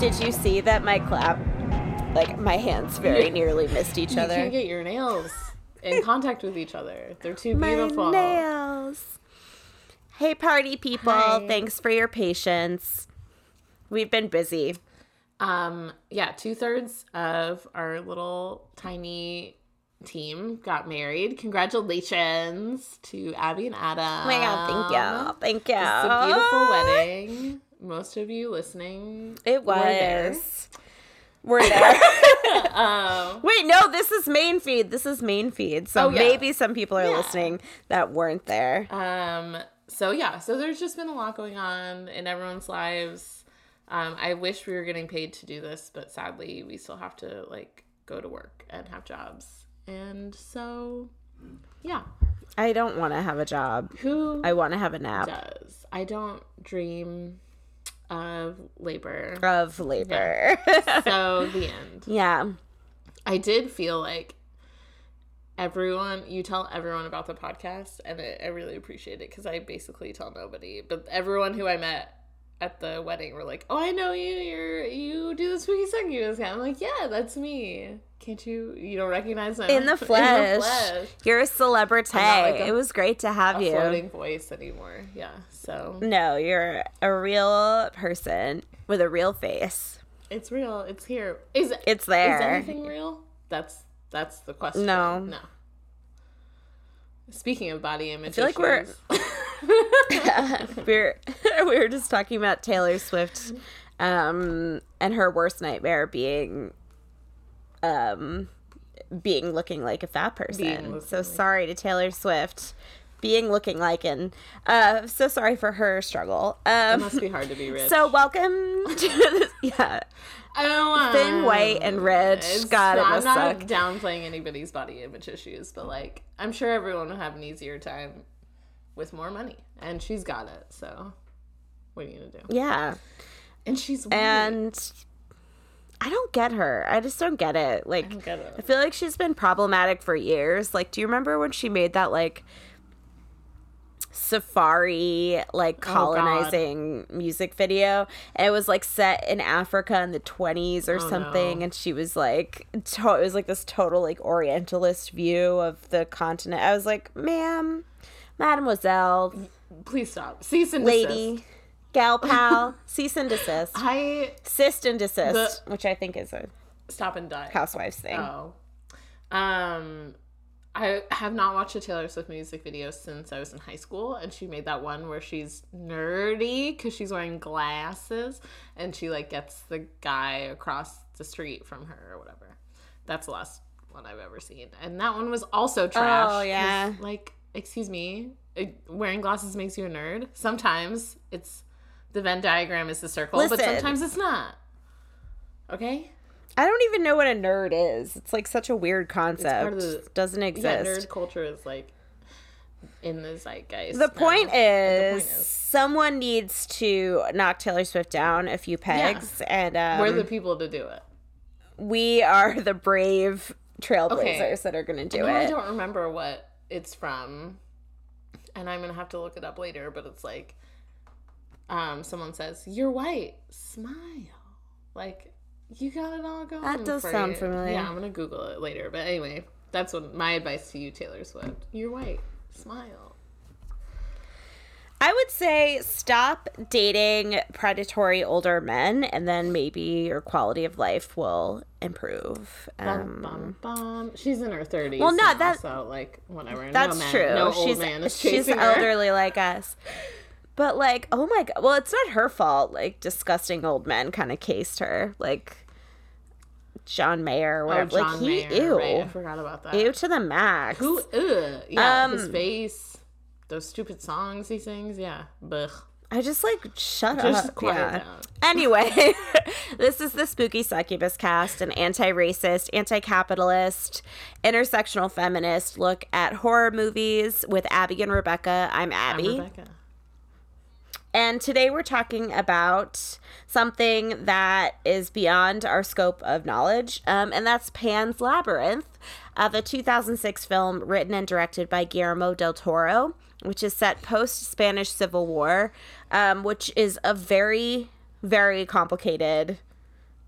Did you see that my clap, like my hands very nearly missed each other? You can't get your nails in contact with each other. They're too my beautiful. nails. Hey, party people! Hi. Thanks for your patience. We've been busy. Um, yeah, two thirds of our little tiny team got married. Congratulations to Abby and Adam. Oh my god! Thank you, thank you. It's a beautiful wedding. Most of you listening, It were there. was. We're there. Um, Wait, no, this is main feed. This is main feed. So Oh, yeah. maybe some people are Yeah. listening that weren't there. Um, so yeah, so there's just been a lot going on in everyone's lives. Um, I wish we were getting paid to do this, but sadly, we still have to like go to work and have jobs. And so, yeah, I don't want to have a job. who I want to have a nap does? I don't dream of labor. of labor. so the end. yeah. I did feel like everyone you tell everyone about the podcast and I, I really appreciate it because i basically tell nobody but everyone who i met at the wedding were like oh i know you you're you do the spooky succubus i'm like yeah that's me can't you you don't recognize my In the flesh. flesh. You're a celebrity. like a- it was great to have a you. floating voice anymore yeah so No, you're a real person with a real face. it's real it's here is it It's there? Is anything real that's that's the question No. no speaking of body image I feel like we're- we were we were just talking about Taylor Swift um and her worst nightmare being um being looking like a fat person. So like- sorry to Taylor Swift being looking like and uh so sorry for her struggle. It Um must be hard to be rich. so welcome to this yeah. I don't want Thin, white, and rich. God, it I'm must not suck. downplaying anybody's body image issues, but like, I'm sure everyone will have an easier time with more money, and she's got it. So, what are you gonna do? Yeah. And she's white. And I don't get her. I just don't get it. Like I don't get it. I feel like she's been problematic for years. Like, do you remember when she made that like safari like Oh, colonizing music video? And it was like set in Africa in the 20s or Oh, something no. and she was like to- it was like this total like orientalist view of the continent. I was like, "Ma'am, mademoiselle, Please stop. Cease and desist. lady, gal pal, cease and desist." I Sist and desist, which I think is a stop and die. housewives thing. Oh. Um I have not watched a Taylor Swift music video since I was in high school, and she made that one where she's nerdy because she's wearing glasses, and she like gets the guy across the street from her or whatever. That's the last one I've ever seen, and that one was also trash. Oh, yeah. like excuse me, wearing glasses makes you a nerd. Sometimes it's the Venn diagram is the circle, but sometimes it's not. Okay. I don't even know what a nerd is. It's like such a weird concept. the- Doesn't Yeah, exist. nerd culture is like in the zeitgeist. the point, is, point is- someone needs to knock Taylor Swift down a few pegs, and um, we're the people to do it. we are the brave trailblazers Okay. that are going to do I it. don't remember what it's from, and I'm gonna have to look it up later. But it's like, um, someone says, "You're white, smile." Like you got it all going. That does sound you. familiar. Yeah, I'm gonna Google it later. But anyway, that's what my advice to you, Taylor Swift. You're white, smile. I would say stop dating predatory older men, and then maybe your quality of life will improve. Bum, Um, bum, bum. She's in her 30s. Well, no, now, that- so like whatever. That's no man, true. No old she's man is she's chasing her. elderly like us. But like, oh my god. Well, it's not her fault. Like, disgusting old men kind of cased her. Like, John Mayer or Oh, whatever. John like, he Mayer, ew, right, I forgot about that. ew to the max. Who? Ugh. Yeah, his Um, face. Those stupid songs he sings. Yeah. Bugh. I just like shut Just up. quiet yeah. down. Anyway, this is the Spooky Succubus cast, an anti racist, anti capitalist, intersectional feminist look at horror movies with Abby and Rebecca. I'm I'm Abby. Rebecca. And today we're talking about something that is beyond our scope of knowledge, um, and that's Pan's Labyrinth, uh, the 2006 film written and directed by Guillermo del Toro, which is set post Spanish Civil War, um, which is a very, very complicated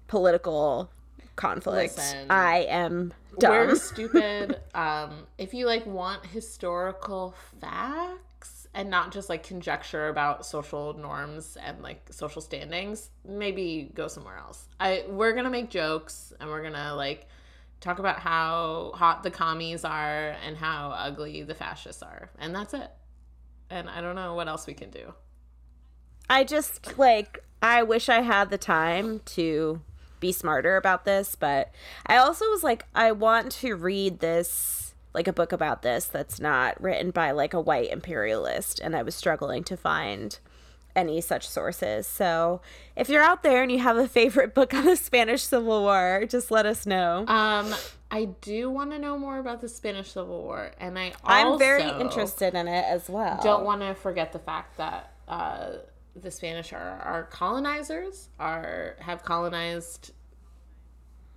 political conflict. Listen. I am dumb. We're stupid. um, if you like want historical facts and not just like conjecture about social norms and like social standings, maybe go somewhere else. I we're gonna make jokes and we're gonna like talk about how hot the commies are and how ugly the fascists are, and that's it. And I don't know what else we can do. I just like I wish I had the time to be smarter about this, but I also was like I want to read this like a book about this that's not written by like a white imperialist and I was struggling to find any such sources. So, if you're out there and you have a favorite book on the Spanish Civil War, just let us know. Um, I do want to know more about the Spanish Civil War, and I also I'm very interested in it as well. don't want to forget the fact that uh, the Spanish are, are colonizers, are have colonized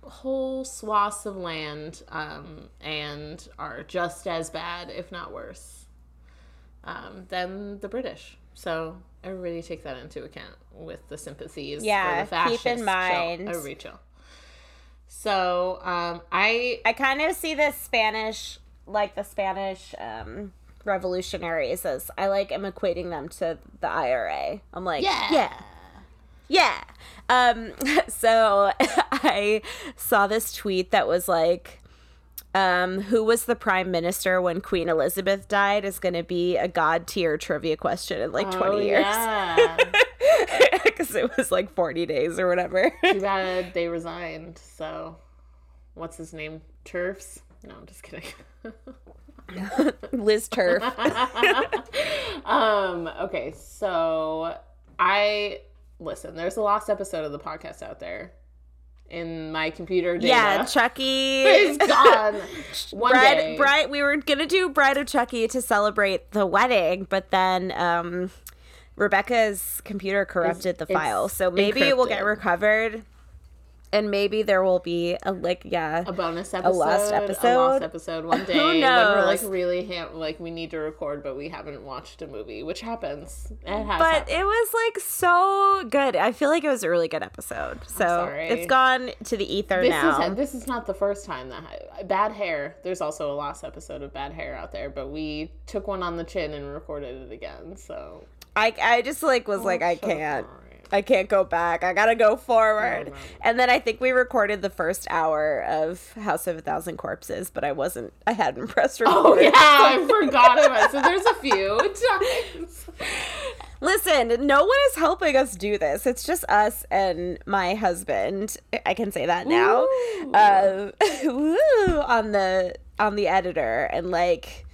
whole swaths of land, um, and are just as bad, if not worse, um, than the British. So everybody take that into account with the sympathies. Yeah, for the keep in mind. Everybody chill. So um, I I kind of see the Spanish, like the Spanish um, revolutionaries, as I like am equating them to the IRA. I'm like, Yeah. yeah, yeah. Um, so I saw this tweet that was like, um, who was the prime minister when Queen Elizabeth died is going to be a god tier trivia question in like 20 Oh, years. Yeah. Because it was like 40 days or whatever. Too bad they resigned. So, what's his name? Turfs? No, I'm just kidding. Liz Turf. um. Okay. So I listen. There's a lost episode of the podcast out there in my computer data. Yeah, Chucky. it's gone. One bride, day. bride, we were gonna do Bride of Chucky to celebrate the wedding, but then um, Rebecca's computer corrupted the file, so maybe it will get recovered, and maybe there will be a like yeah. a bonus episode, lost a episode? lost episode one day Who when we're like really like we need to record, but we haven't watched a movie, which happens. It has But happened. it was like so good. I feel like it was a really good episode. So it's gone to the ether This now. is this is not the first time that bad hair. There's also a lost episode of bad hair out there, but we took one on the chin and recorded it again. So I I just like was like I can't. Lauren. I can't go back. I gotta go forward. No, no. And then I think we recorded the first hour of House of a Thousand Corpses, but I wasn't. I hadn't pressed record. Oh yeah, I forgot about it. So there's a few times. Listen, no one is helping us do this. It's just us and my husband. I can say that now. Ooh. Uh, woo, on the on the editor and like.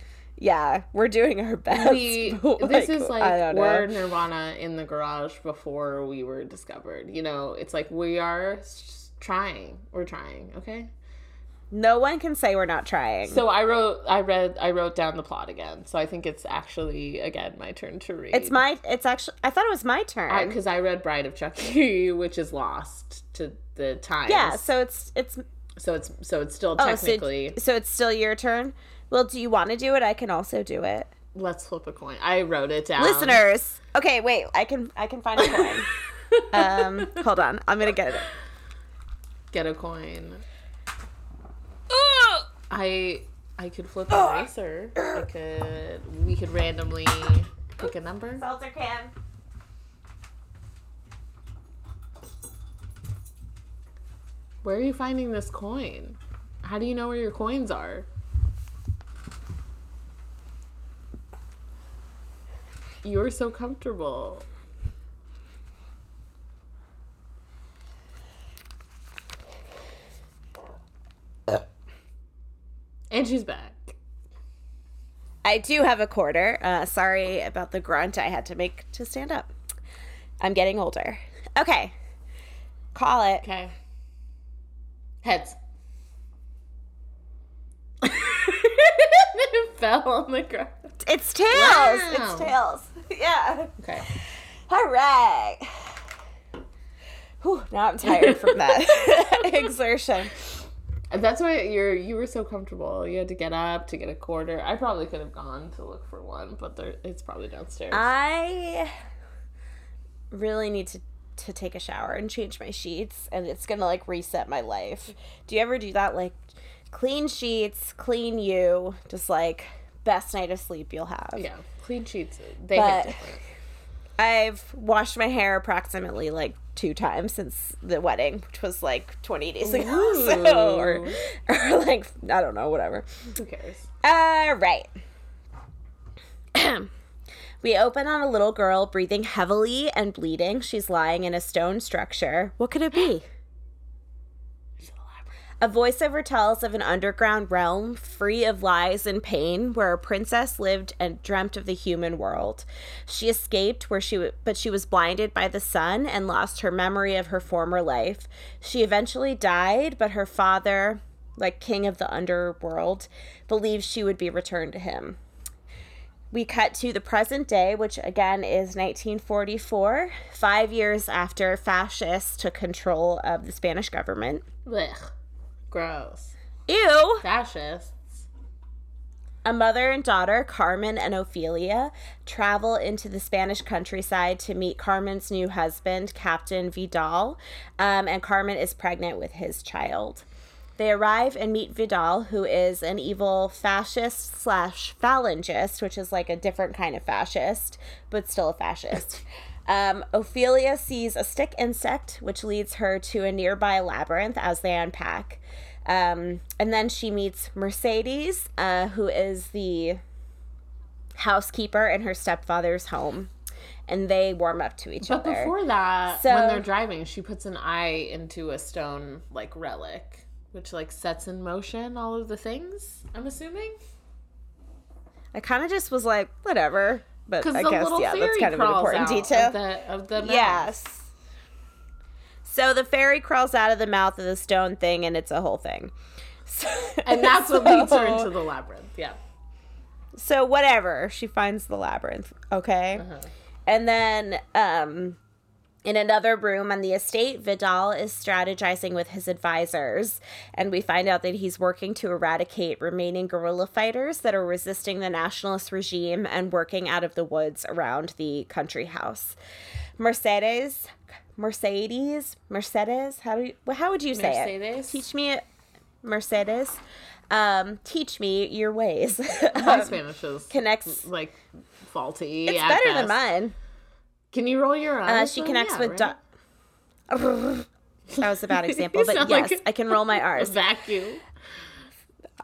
Yeah, we're doing our best. We, but, this is I like don't know. we're Nirvana in the garage before we were discovered. You know, it's like we are trying. We're trying. Okay. No one can say we're not trying. So I wrote, I read, I wrote down the plot again. So I think it's actually again my turn to read. it's my. It's actually. I thought it was my turn. because I, read Bride of Chucky, which is lost to the time. yeah. So it's it's so it's so it's still Oh, technically. so, so it's still your turn. Well, do you want to do it? I can also do it. let's flip a coin. I wrote it down. Listeners, okay, wait. I can I can find a coin. um, hold on. I'm gonna get it. get a coin. I I could flip a eraser. I could. We could randomly pick a number. Seltzer can. Where are you finding this coin? How do you know where your coins are? You're so comfortable. And she's back. I do have a quarter. Uh, sorry about the grunt I had to make to stand up. I'm getting older. Okay. Call it. Okay. Heads. it fell on the ground. It's tails. Wow. It's tails. Yeah. Okay. All right. Whew, now I'm tired from that exertion. And that's why you're you were so comfortable. You had to get up to get a quarter. I probably could have gone to look for one, but there it's probably downstairs. I really need to to take a shower and change my sheets and it's gonna like reset my life. Do you ever do that? Like clean sheets, clean you, just like best night of sleep you'll have. Yeah, clean sheets. They But- hit different. I've washed my hair approximately like two times since the wedding, which was like 20 days ago. So, or, or like, I don't know, whatever. Who cares? All right. we open on a little girl breathing heavily and bleeding. She's lying in a stone structure. What could it be? A voiceover tells of an underground realm free of lies and pain where a princess lived and dreamt of the human world. She escaped where she w- but she was blinded by the sun and lost her memory of her former life. She eventually died, but her father, like king of the underworld, believed she would be returned to him. We cut to the present day, which again is 1944, 5 years after fascists took control of the Spanish government. Blech. Gross. Ew. Fascists. A mother and daughter, Carmen and Ophelia, travel into the Spanish countryside to meet Carmen's new husband, Captain Vidal, um, and Carmen is pregnant with his child. They arrive and meet Vidal, who is an evil fascist slash Falangist, which is like a different kind of fascist, but still a fascist. Um, Ophelia sees a stick insect, which leads her to a nearby labyrinth as they unpack. Um, and then she meets Mercedes, uh, who is the housekeeper in her stepfather's home. And they warm up to each But other. But before that, So- when they're driving, she puts an eye into a stone like relic, which like sets in motion all of the things. I'm assuming I kind of just was like, whatever. But I guess, yeah, that's kind of an important detail. of the of the mouth. Yes. So the fairy crawls out of the mouth of the stone thing, and it's a whole thing. So, and that's what leads her into the labyrinth. Yeah. So whatever, she finds the labyrinth. Okay. Uh-huh. And then um in another room on the estate, Vidal is strategizing with his advisors, and we find out that he's working to eradicate remaining guerrilla fighters that are resisting the nationalist regime and working out of the woods around the country house. Mercedes, Mercedes, Mercedes, how do you, how would you say Mercedes? it? Teach me, Mercedes. Um, teach me your ways. My Um, Spanish is connects. like faulty. It's better than mine. Can you roll your Uh, she connects Yeah, with. right? Do- that was a bad example, but yes, like I can roll my R's. vacuum.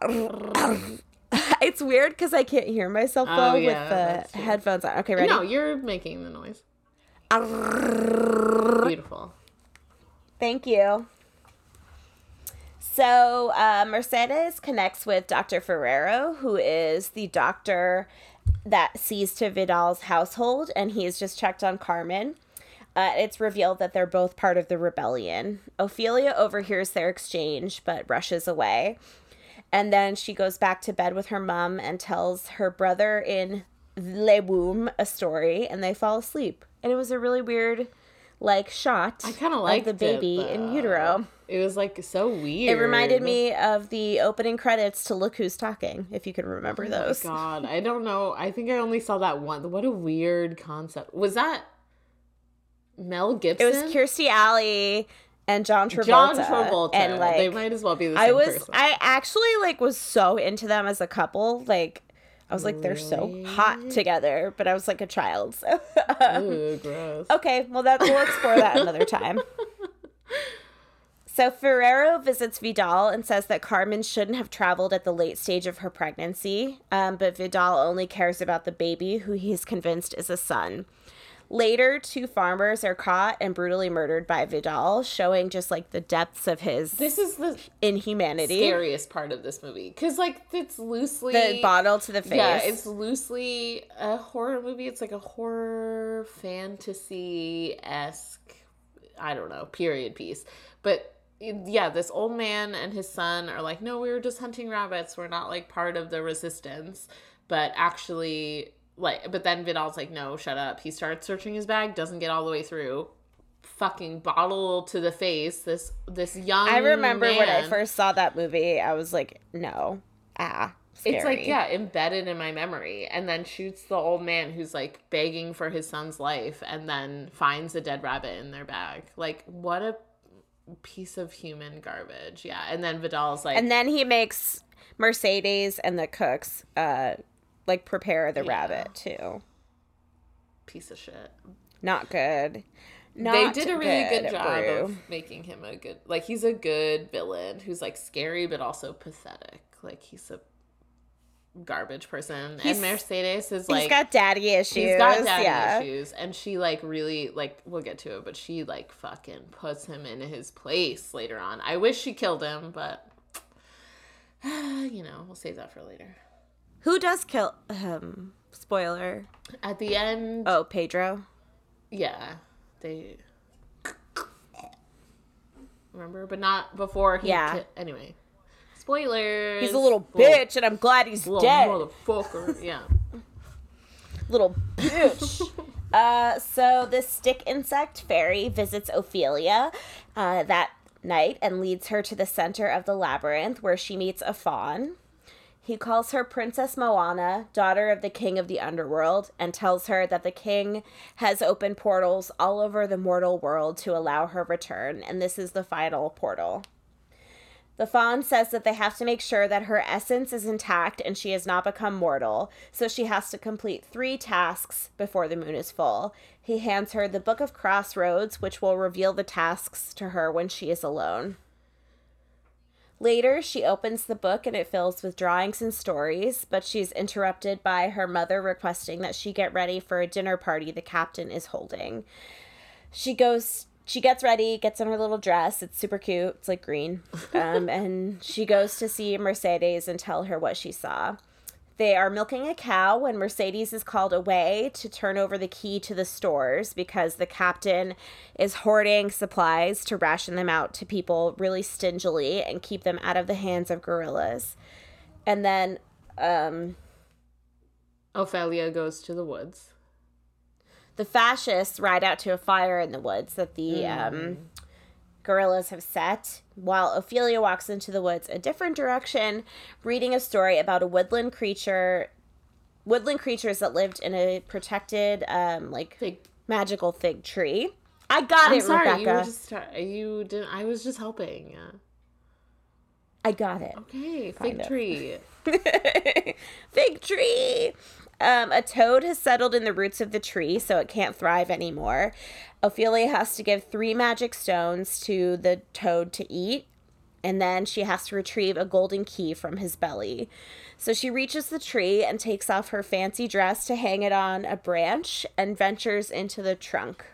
it's weird because I can't hear myself Oh, yeah, with the headphones on. Okay, ready? No, you're making the noise. Beautiful. Thank you. So, uh, Mercedes connects with Dr. Ferrero, who is the doctor that sees to Vidal's household, and he's just checked on Carmen. Uh, it's revealed that they're both part of the rebellion. Ophelia overhears their exchange but rushes away. And then she goes back to bed with her mom and tells her brother in Le Womb a story, and they fall asleep. And it was a really weird, like, shot I kind of liked the baby it, in utero. It was like so weird. It reminded me of the opening credits to Look Who's Talking, if you can remember Oh those. God, I don't know. I think I only saw that one. What a weird concept. Was that Mel Gibson? It was Kirstie Alley and John Travolta. John Travolta. And like they might as well be the same I was person. I actually like was so into them as a couple. Like I was like they're so hot together, but I was like a child. So um, Ooh, gross. Okay, well that we'll explore that another time. So Ferrero visits Vidal and says that Carmen shouldn't have traveled at the late stage of her pregnancy, um, but Vidal only cares about the baby, who he's convinced is a son. Later, two farmers are caught and brutally murdered by Vidal, showing just like the depths of his This is the inhumanity. scariest part of this movie because, like, it's loosely The bottle to the face. Yeah, it's loosely a horror movie. It's like a horror fantasy esque, I don't know, period piece. But yeah, this old man and his son are like, no, we were just hunting rabbits. We're not like part of the resistance. But actually, like, but then Vidal's like, no, shut up. He starts searching his bag, doesn't get all the way through. Fucking bottle to the face. This this young. I remember when I first saw that movie, I was like, no, ah, It's like, yeah, embedded in my memory. And then shoots the old man who's like begging for his son's life and then finds a dead rabbit in their bag. Like, what a piece of human garbage. Yeah. And then Vidal's like, And then he makes Mercedes and the cooks uh like prepare the Yeah. rabbit too. piece of shit. Not good. they did a really good, job Brew. of making him a good, like, he's a good villain who's like scary but also pathetic. Like, he's a garbage person. He's- and Mercedes is He's like, got daddy issues. She's got daddy yeah. issues, and she like really like we'll get to it, but she like fucking puts him in his place later on. I wish she killed him, but you know we'll save that for later. Who does kill him? spoiler. At the end, Oh, Pedro. yeah, they remember, but not before he. Yeah. ki- anyway, spoilers. He's a little bitch and I'm glad he's Little dead. motherfucker. Yeah. little bitch. uh, so this stick insect fairy visits Ophelia uh, that night and leads her to the center of the labyrinth where she meets a fawn. He calls her Princess Moana, daughter of the king of the underworld, and tells her that the king has opened portals all over the mortal world to allow her return, and this is the final portal. The fawn says that they have to make sure that her essence is intact and she has not become mortal, so she has to complete three tasks before the moon is full. He hands her the Book of Crossroads, which will reveal the tasks to her when she is alone. Later, she opens the book and it fills with drawings and stories, but she's interrupted by her mother requesting that she get ready for a dinner party the captain is holding. She goes she gets ready, gets in her little dress. It's super cute. It's like green. Um, and she goes to see Mercedes and tell her what she saw. They are milking a cow when Mercedes is called away to turn over the key to the stores because the captain is hoarding supplies to ration them out to people really stingily and keep them out of the hands of guerrillas. And then um, Ophelia goes to the woods. the fascists ride out to a fire in the woods that the um, guerrillas have set, while Ophelia walks into the woods a different direction, reading a story about a woodland creature, woodland creatures that lived in a protected, um, like Fig- magical fig tree. I got I'm it, sorry, Rebecca. you were just you didn't. I was just helping. I got it. Okay, Kind fig of. tree. Fig tree. Um, a toad has settled in the roots of the tree, so it can't thrive anymore. Ophelia has to give three magic stones to the toad to eat, and then she has to retrieve a golden key from his belly. So she reaches the tree and takes off her fancy dress to hang it on a branch and ventures into the trunk.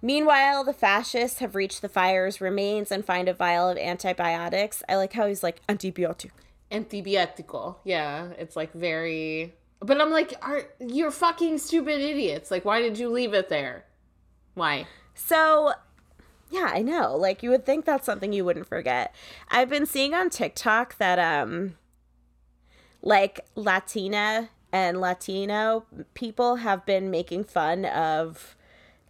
Meanwhile, the fascists have reached the fire's remains and find a vial of antibiotics. I like how he's like, antibiotic. Antibiotico. Yeah, it's like very. But I'm like, are you're fucking stupid idiots? Like, why did you leave it there? Why? So, yeah, I know. Like you would think that's something you wouldn't forget. I've been seeing on TikTok that um like Latina and Latino people have been making fun of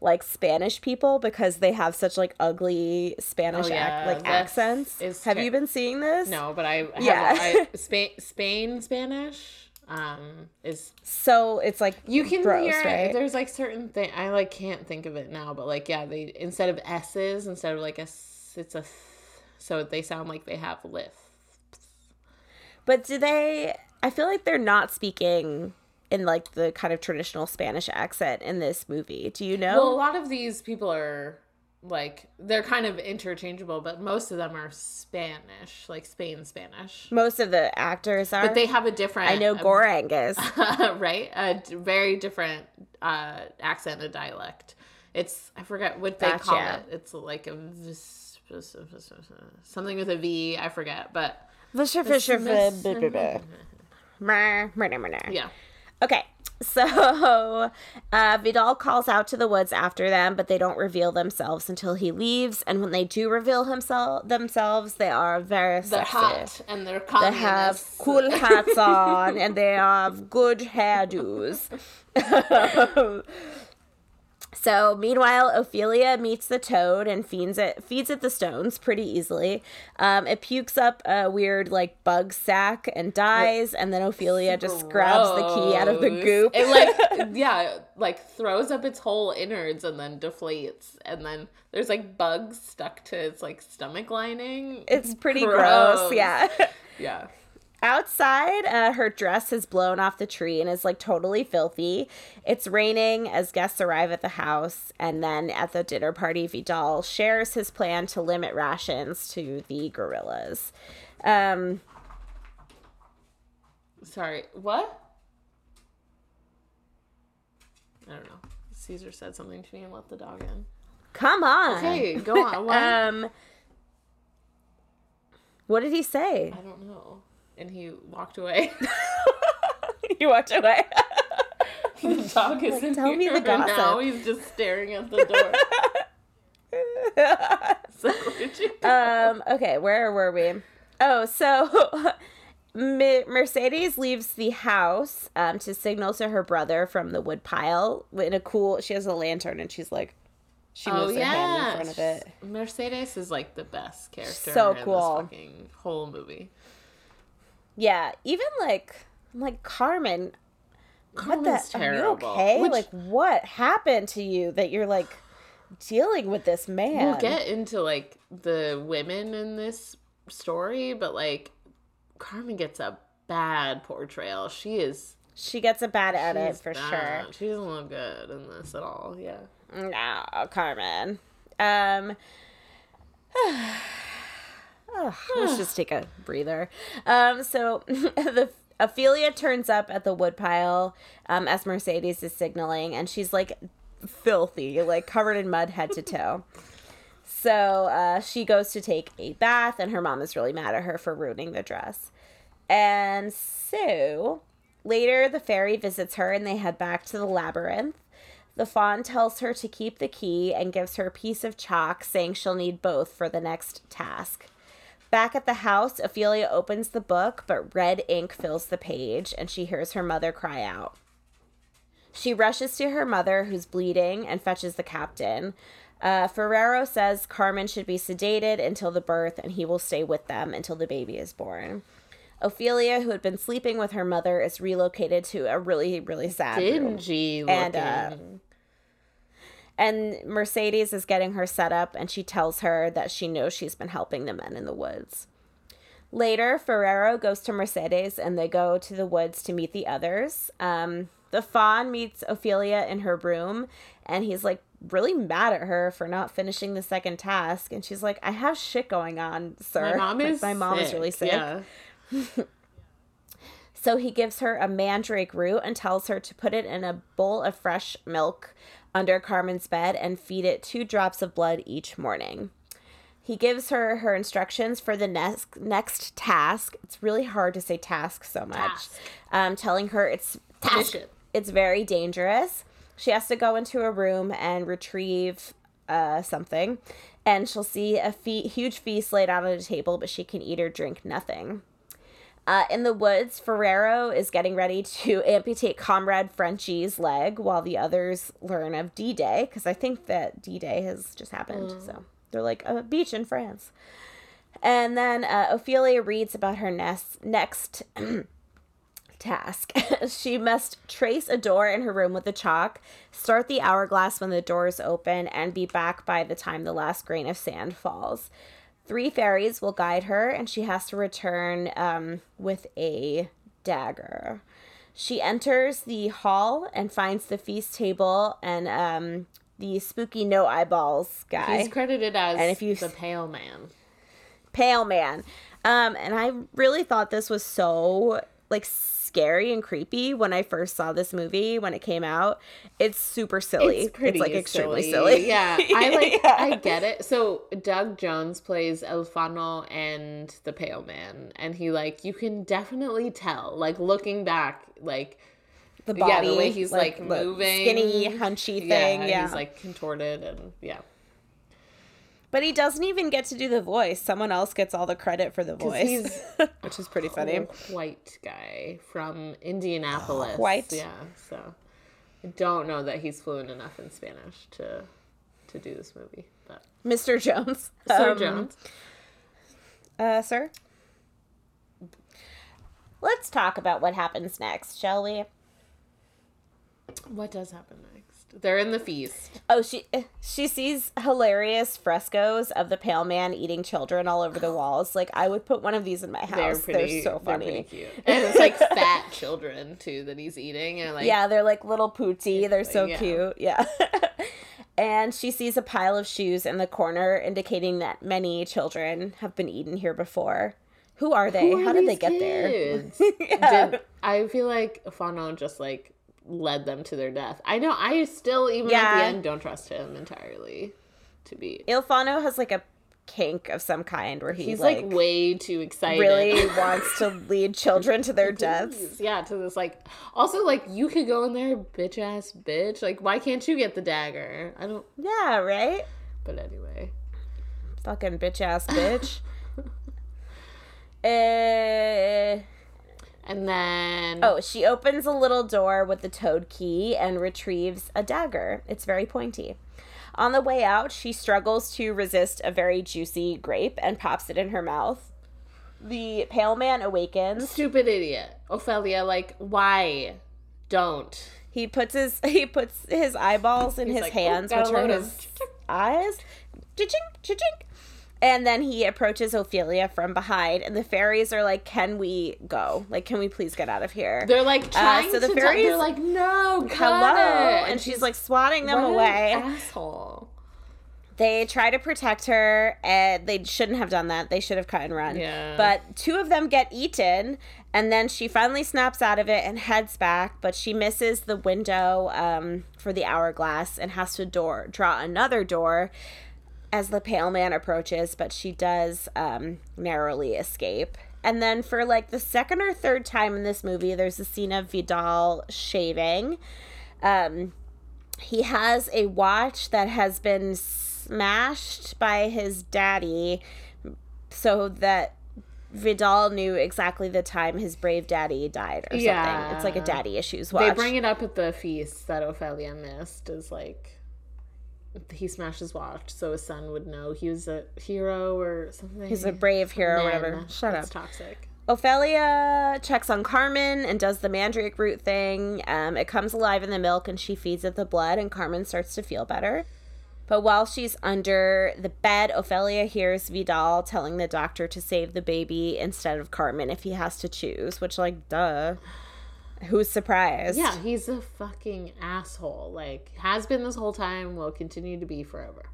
like Spanish people because they have such like ugly Spanish Oh, ac- like this accents. is Have ter- you been seeing this? No, but I have, Yeah. I, Spain Spain Spanish um is So it's like you can gross, hear right? there's like certain thing I like can't think of it now, but like yeah, they instead of s's instead of like a s, it's a th, so they sound like they have lisp. But do they? I feel like they're not speaking in like the kind of traditional Spanish accent in this movie. Do you know? Well, a lot of these people are like they're kind of interchangeable, but most of them are Spanish, like Spain Spanish. Most of the actors are. But they have a different. I know Gorangus. right? A d- very different uh, accent and dialect. It's I forget what they call it. It's like a something with a V. I forget, but yeah. Okay, so uh, Vidal calls out to the woods after them, but they don't reveal themselves until he leaves. And when they do reveal himself themselves, they are very They're sexy. hot and they're They have cool hats on and they have good hairdos. So meanwhile, Ophelia meets the toad and feeds it feeds it the stones pretty easily. Um, it pukes up a weird like bug sack and dies, and then Ophelia just grabs the key out of the goop. It like yeah, like throws up its whole innards and then deflates, and then there's like bugs stuck to its like stomach lining. it's pretty gross. Gross. Yeah. Yeah. Outside, uh, her dress has blown off the tree and is like totally filthy. It's raining as guests arrive at the house, and then at the dinner party, Vidal shares his plan to limit rations to the guerrillas. Um, Sorry, what? I don't know. Caesar said something to me and let the dog in. come on. Okay, go on. What? Um, what did he say? I don't know. And he walked away. he walked away. the dog is in tell me the and Now he's just staring at the door. So, where'd you go? um, okay, where were we? Oh, so Mercedes leaves the house um, to signal to her brother from the woodpile in a cool. She has a lantern and she's like, she Oh moves her hand in front of it. Mercedes is like the best character. So in cool. This fucking whole movie. Yeah, even like, I'm like Carmen. Carmen's what the? terrible. Are you okay? Which- like, what happened to you that you're like dealing with this man? We'll get into like the women in this story, but like Carmen gets a bad portrayal. She is She gets a bad edit for bad. She doesn't look good in this at all. Yeah. No, Carmen. Um. Let's just take a breather. Um, so the Ophelia turns up at the woodpile um, as Mercedes is signaling, and she's like filthy, like covered in mud head to toe. So uh, she goes to take a bath, and her mom is really mad at her for ruining the dress. And so later, the fairy visits her, and they head back to the labyrinth. The fawn tells her to keep the key and gives her a piece of chalk, saying she'll need both for the next task. Back at the house, Ophelia opens the book, but red ink fills the page, and she hears her mother cry out. She rushes to her mother, who's bleeding, and fetches the captain. Uh, Ferrero says Carmen should be sedated until the birth, and he will stay with them until the baby is born. Ophelia, who had been sleeping with her mother, is relocated to a really, really sad room. Dingy looking. And, uh, And Mercedes is getting her set up, and she tells her that she knows she's been helping the men in the woods. Later, Ferrero goes to Mercedes, and they go to the woods to meet the others. Um, the fawn meets Ophelia in her room, and he's like really mad at her for not finishing the second task. And she's like, "I have shit going on, sir. my mom Like, is my mom is really sick." Yeah. So he gives her a mandrake root and tells her to put it in a bowl of fresh milk under Carmen's bed and feed it two drops of blood each morning. He gives her her instructions for the next next task. It's really hard to say task so much. Task. Um, telling her it's task. Mission. It's very dangerous. She has to go into a room and retrieve uh, something, and she'll see a fe- huge feast laid out on a table, but she can eat or drink nothing. Uh, in the woods, Ferrero is getting ready to amputate Comrade Frenchie's leg while the others learn of D Day, because I think that D Day has just happened. So they're like, a beach in France. And then uh, Ophelia reads about her next, next task. she must trace a door in her room with a chalk, start the hourglass when the door is open, and be back by the time the last grain of sand falls. Three fairies will guide her, and she has to return um, with a dagger. She enters the hall and finds the feast table and um, the spooky no eyeballs guy. He's credited as And if you- the pale man. pale man. Um, and I really thought this was so like scary and creepy when I first saw this movie when it came out. It's super silly. It's, like extremely silly. Yeah, I like. Yeah. I get it. So Doug Jones plays El Fauno and the Pale Man, and he like you can definitely tell, like looking back, like the body, yeah, the way he's like, the moving, skinny, hunchy thing. Yeah, he's like contorted and yeah. But he doesn't even get to do the voice. Someone else gets all the credit for the voice, he's- which is pretty funny. White guy from Indianapolis. White? yeah. So I don't know that he's fluent enough in Spanish to to do this movie, but Mr. Jones. Sir Um, Jones. Uh, sir? Let's talk about what happens next, shall we? What does happen next? They're in the feast. Oh, she she sees hilarious frescoes of the pale man eating children all over the walls. Like I would put one of these in my They're house. They're, pretty. so they're funny. pretty cute, and it's like fat children too that he's eating, and like yeah, they're like little pooty. They're so Yeah. cute. Yeah. and she sees a pile of shoes in the corner, indicating that many children have been eaten here before. Who are they? Who are How did they get kids? there? Yeah. Did, I feel like Fauno just like led them to their death. I know. I still even at the end don't trust him entirely. To be, El Fauno has like a kink of some kind where he he's like, like, way too excited. really wants to lead children to their deaths. Yeah, to this like. Also, like you could go in there, bitch ass bitch. Like, why can't you get the dagger? I don't. Yeah, right? But anyway, Fucking bitch ass bitch. uh, and then oh, she opens a little door with the toad key and retrieves a dagger. It's very pointy. On the way out, she struggles to resist a very juicy grape and pops it in her mouth. The pale man awakens. stupid idiot, Ophelia. Like, why? Don't. He puts his he puts his eyeballs in He's his like, "Oh, hands, which are load 'em." his eyes. Cha-chink, cha-chink. And then he approaches Ophelia from behind, and the fairies are like, "Can we go? Like, can we please get out of here?" They're like trying Uh, so the to. fairies- they're like, no, Hello, it." and she's like swatting them What an away. asshole. They try to protect her, and they shouldn't have done that. They should have cut and run. Yeah. But two of them get eaten, and then she finally snaps out of it and heads back. But she misses the window um, for the hourglass and has to door draw another door as the pale man approaches. But she does um, narrowly escape. And then for like the second or third time in this movie, there's a scene of Vidal shaving. Um, he has a watch that has been smashed by his daddy so that Vidal knew exactly the time his brave daddy died or something. Yeah. It's like a daddy issues watch. They bring it up at the feast that Ophelia missed is like he smashed his watch so his son would know he was a hero or something. He's a brave hero or Man, whatever. Shut up. toxic. Ophelia checks on Carmen and does the mandrake root thing. Um, it comes alive in the milk and she feeds it the blood, and Carmen starts to feel better. But while she's under the bed, Ophelia hears Vidal telling the doctor to save the baby instead of Carmen if he has to choose, which, like, duh. Who's surprised? Yeah, he's a fucking asshole. Like has been this whole time, will continue to be forever.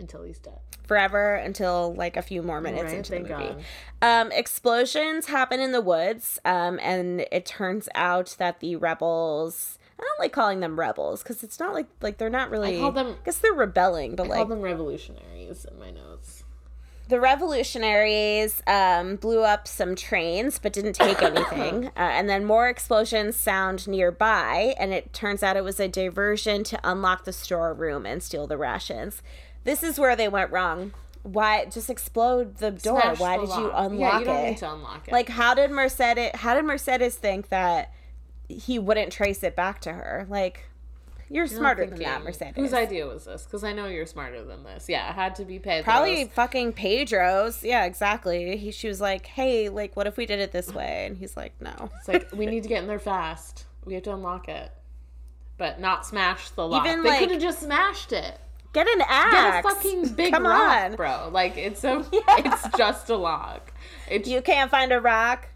Until he's dead. Forever until like a few more minutes Right, into the movie. Um, explosions happen in the woods, um, and it turns out that the rebels. I don't like calling them rebels because it's not like like they're not really. I call them- I guess they're rebelling, but I like call them revolutionaries in my notes. The revolutionaries um, blew up some trains but didn't take anything, uh, and then more explosions sound nearby, and it turns out it was a diversion to unlock the storeroom and steal the rations. This is where they went wrong. Why just explode the door? Smash Why the did you lock. unlock Yeah, you don't it? need to unlock it. Like, how did Mercedes? How did Mercedes think that he wouldn't trace it back to her? Like, you're smarter than that, Mercedes. Whose idea was this? Because I know you're smarter than this. Yeah, it had to be Pedro's. Probably fucking Pedro's. Yeah, exactly. He, she was like, "Hey, like, what if we did it this way?" And he's like, "No." It's like we need to get in there fast. We have to unlock it, but not smash the lock. Even, they like- could have just smashed it. Get an axe. Get a fucking big Come rock, on. bro. Like it's a, Yeah. it's just a lock. It's You can't find a rock.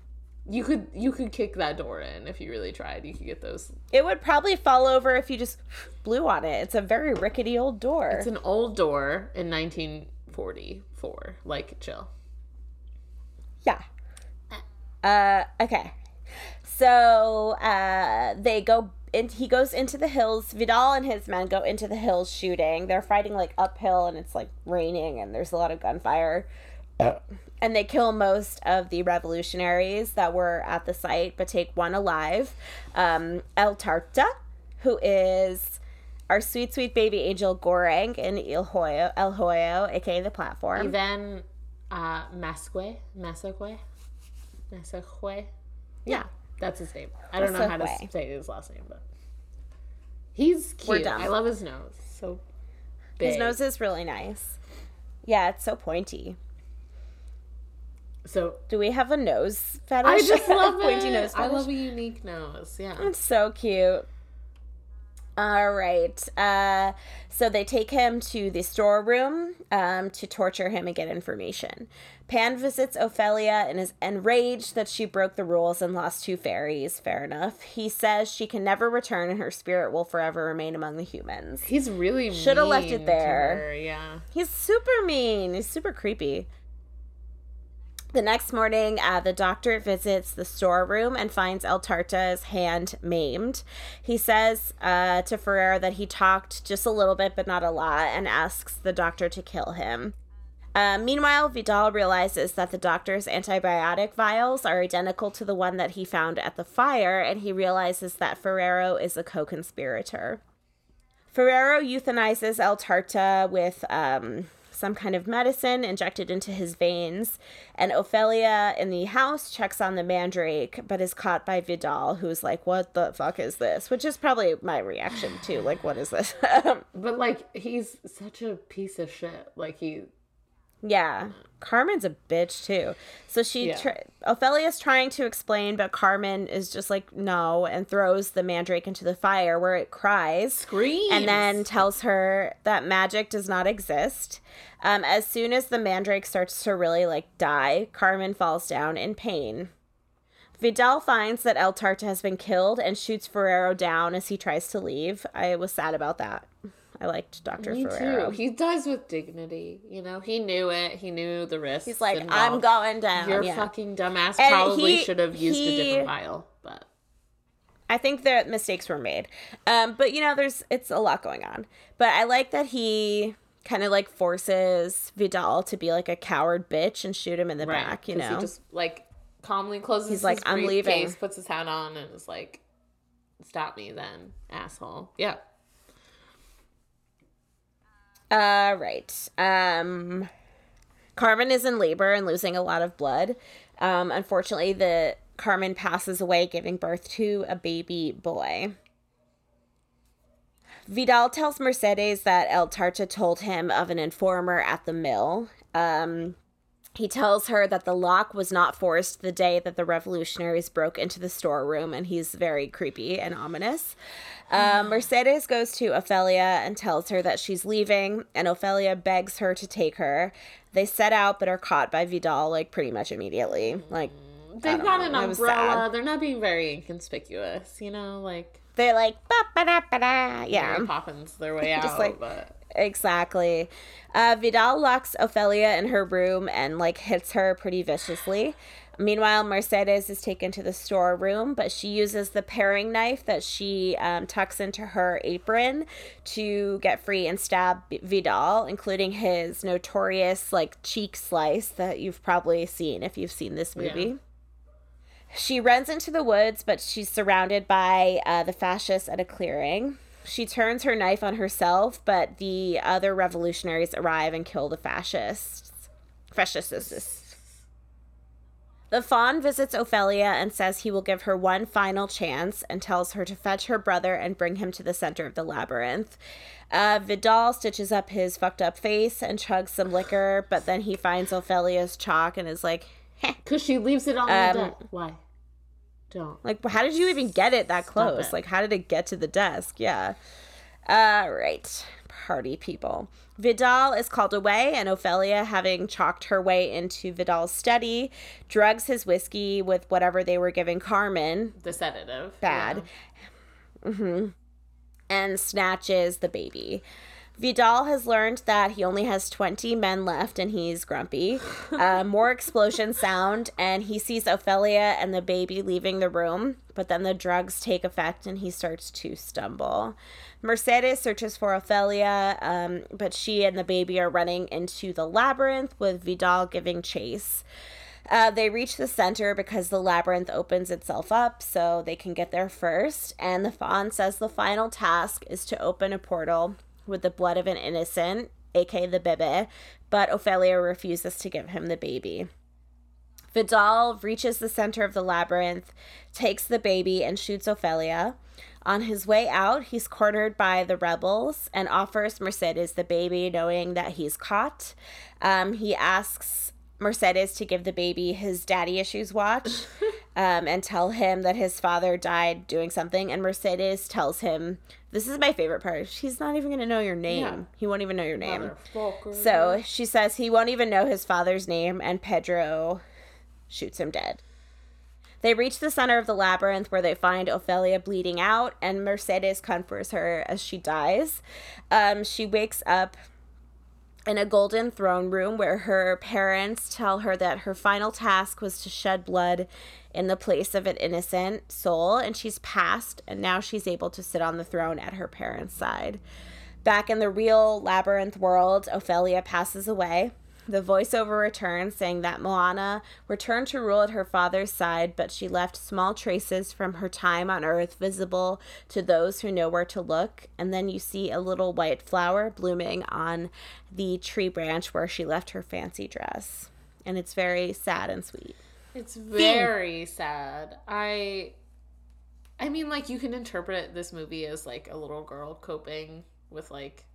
Could you could kick that door in if you really tried. You could get those. It would probably fall over if you just blew on it. It's a very rickety old door. It's an old door in 1944. Like chill. Yeah. Uh, okay. So uh, they go. and he goes into the hills. Vidal and his men go into the hills shooting. They're fighting like uphill, and it's like raining, and there's a lot of gunfire. And they kill most of the revolutionaries that were at the site, but take one alive. Um, El Tarta, who is our sweet, sweet baby angel Goreng in El Hoyo, El Hoyo, aka the platform. Even uh, Masque, Masque, Masque. yeah. That's his name. I don't know how to say his last name, but He's cute. I love his nose. So big. His nose is really nice. Yeah, it's so pointy. So Do we have a nose fetish? I just love pointy it. nose I love a unique nose. Yeah. It's so cute. All right. Uh, so they take him to the storeroom um, to torture him and get information. Pan visits Ophelia and is enraged that she broke the rules and lost two fairies. Fair enough. He says she can never return and her spirit will forever remain among the humans. He's really Shoulda left it there. her, Yeah. He's super mean. He's super creepy. The next morning, uh, the doctor visits the storeroom and finds El Tarta's hand maimed. He says uh, to Ferreiro that he talked just a little bit, but not a lot, and asks the doctor to kill him. Uh, meanwhile, Vidal realizes that the doctor's antibiotic vials are identical to the one that he found at the fire, and he realizes that Ferreiro is a co conspirator. Ferreiro euthanizes El Tarta with um, some kind of medicine injected into his veins, and Ophelia in the house checks on the mandrake, but is caught by Vidal, who's like, "What the fuck is this?" Which is probably my reaction too. Like, what is this? But like he's such a piece of shit. Like he yeah, Carmen's a bitch too. So she, Yeah. tr- Ophelia's trying to explain, but Carmen is just like no, and throws the mandrake into the fire, where it cries. screams and then tells her that magic does not exist. Um, as soon as the mandrake starts to really like die, Carmen falls down in pain. Vidal finds that El Tarta has been killed and shoots Ferreiro down as he tries to leave. I was sad about that. I liked Dr. Me Ferreiro. too. He dies with dignity. You know, he knew it. He knew the risks. He's like, involved. I'm going down. Your yeah. fucking dumbass And probably he- should have used a different vial, but I think that mistakes were made. Um, but you know, there's it's a lot going on. But I like that he kind of like forces Vidal to be like a coward bitch and shoot him in the back, You know. he just like calmly closes. He's like, "I'm leaving." Puts his hat on and is like, "Stop me, then, asshole." Yeah. Uh, right. Um, Carmen is in labor and losing a lot of blood. Um, unfortunately, the Carmen passes away, giving birth to a baby boy. Vidal tells Mercedes that El Tarta told him of an informer at the mill. Um, he tells her that the lock was not forced the day that the revolutionaries broke into the storeroom, and he's very creepy and ominous. Um, Mercedes goes to Ophelia and tells her that she's leaving, and Ophelia begs her to take her. They set out, but are caught by Vidal like pretty much immediately. Like They've don't got know. an umbrella. They're not being very inconspicuous, you know, like they're like, ba ba da ba da. Yeah. Mary Poppins their way out. Just like- but Exactly. Uh, Vidal locks Ophelia in her room and like hits her pretty viciously. Meanwhile, Mercedes is taken to the storeroom, but she uses the paring knife that she um, tucks into her apron to get free and stab Vidal, including his notorious like cheek slice that you've probably seen if you've seen this movie. She runs into the woods, but she's surrounded by uh, the fascists at a clearing. She turns her knife on herself, but the other revolutionaries arrive and kill the fascists. Fascists. The fawn visits Ophelia and says he will give her one final chance and tells her to fetch her brother and bring him to the center of the labyrinth. Uh, Vidal stitches up his fucked up face and chugs some liquor, but then he finds Ophelia's chalk and is like, because she leaves it on Um, the desk. Why? Don't. Like, how did you even get it that close? it. Like, how did it get to the desk? Yeah. Uh, right. Party people. Vidal is called away, and Ophelia, having chalked her way into Vidal's study, drugs his whiskey with whatever they were giving Carmen, The sedative. bad, yeah. and snatches the baby. Vidal has learned that he only has 20 men left and he's grumpy. Uh, more explosions sound, and he sees Ophelia and the baby leaving the room, but then the drugs take effect and he starts to stumble. Mercedes searches for Ophelia, um, but she and the baby are running into the labyrinth with Vidal giving chase. Uh, they reach the center because the labyrinth opens itself up so they can get there first. And the fawn says the final task is to open a portal with the blood of an innocent, aka the bebe, but Ophelia refuses to give him the baby. Vidal reaches the center of the labyrinth, takes the baby, and shoots Ophelia. On his way out, he's cornered by the rebels and offers Mercedes the baby, knowing that he's caught. Um, he asks Mercedes to give the baby his daddy issues watch um, and tell him that his father died doing something. And Mercedes tells him, This is my favorite part. She's not even going to know your name. Yeah. He won't even know your name. So she says he won't even know his father's name, and Pedro shoots him dead. They reach the center of the labyrinth where they find Ophelia bleeding out, and Mercedes comforts her as she dies. Um, she wakes up in a golden throne room where her parents tell her that her final task was to shed blood in the place of an innocent soul, and she's passed, and now she's able to sit on the throne at her parents' side. Back in the real labyrinth world, Ophelia passes away. The voiceover returns saying that Moanna returned to rule at her father's side, but she left small traces from her time on Earth visible to those who know where to look. And then you see a little white flower blooming on the tree branch where she left her fancy dress. And it's very sad and sweet. It's very sad. I I mean like you can interpret this movie as like a little girl coping with like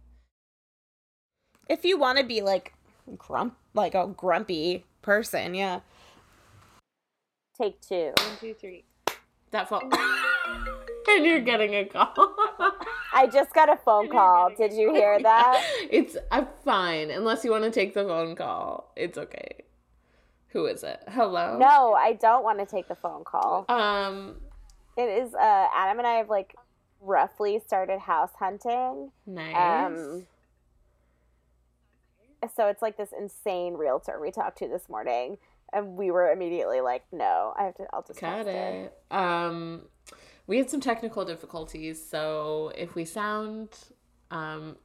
If you want to be like grump, like a grumpy person, yeah. Take two. one, two, three. That phone and you're getting a call. I just got a phone call. Did you hear that? It's I'm fine unless you want to take the phone call. It's okay. Who is it? Hello. No, I don't want to take the phone call. Um. It is uh Adam and I have like roughly started house hunting. Nice. Um so it's like this insane realtor we talked to this morning and we were immediately like, no, I have to I'll just Got text her. it. Um, we had some technical difficulties, so if we sound um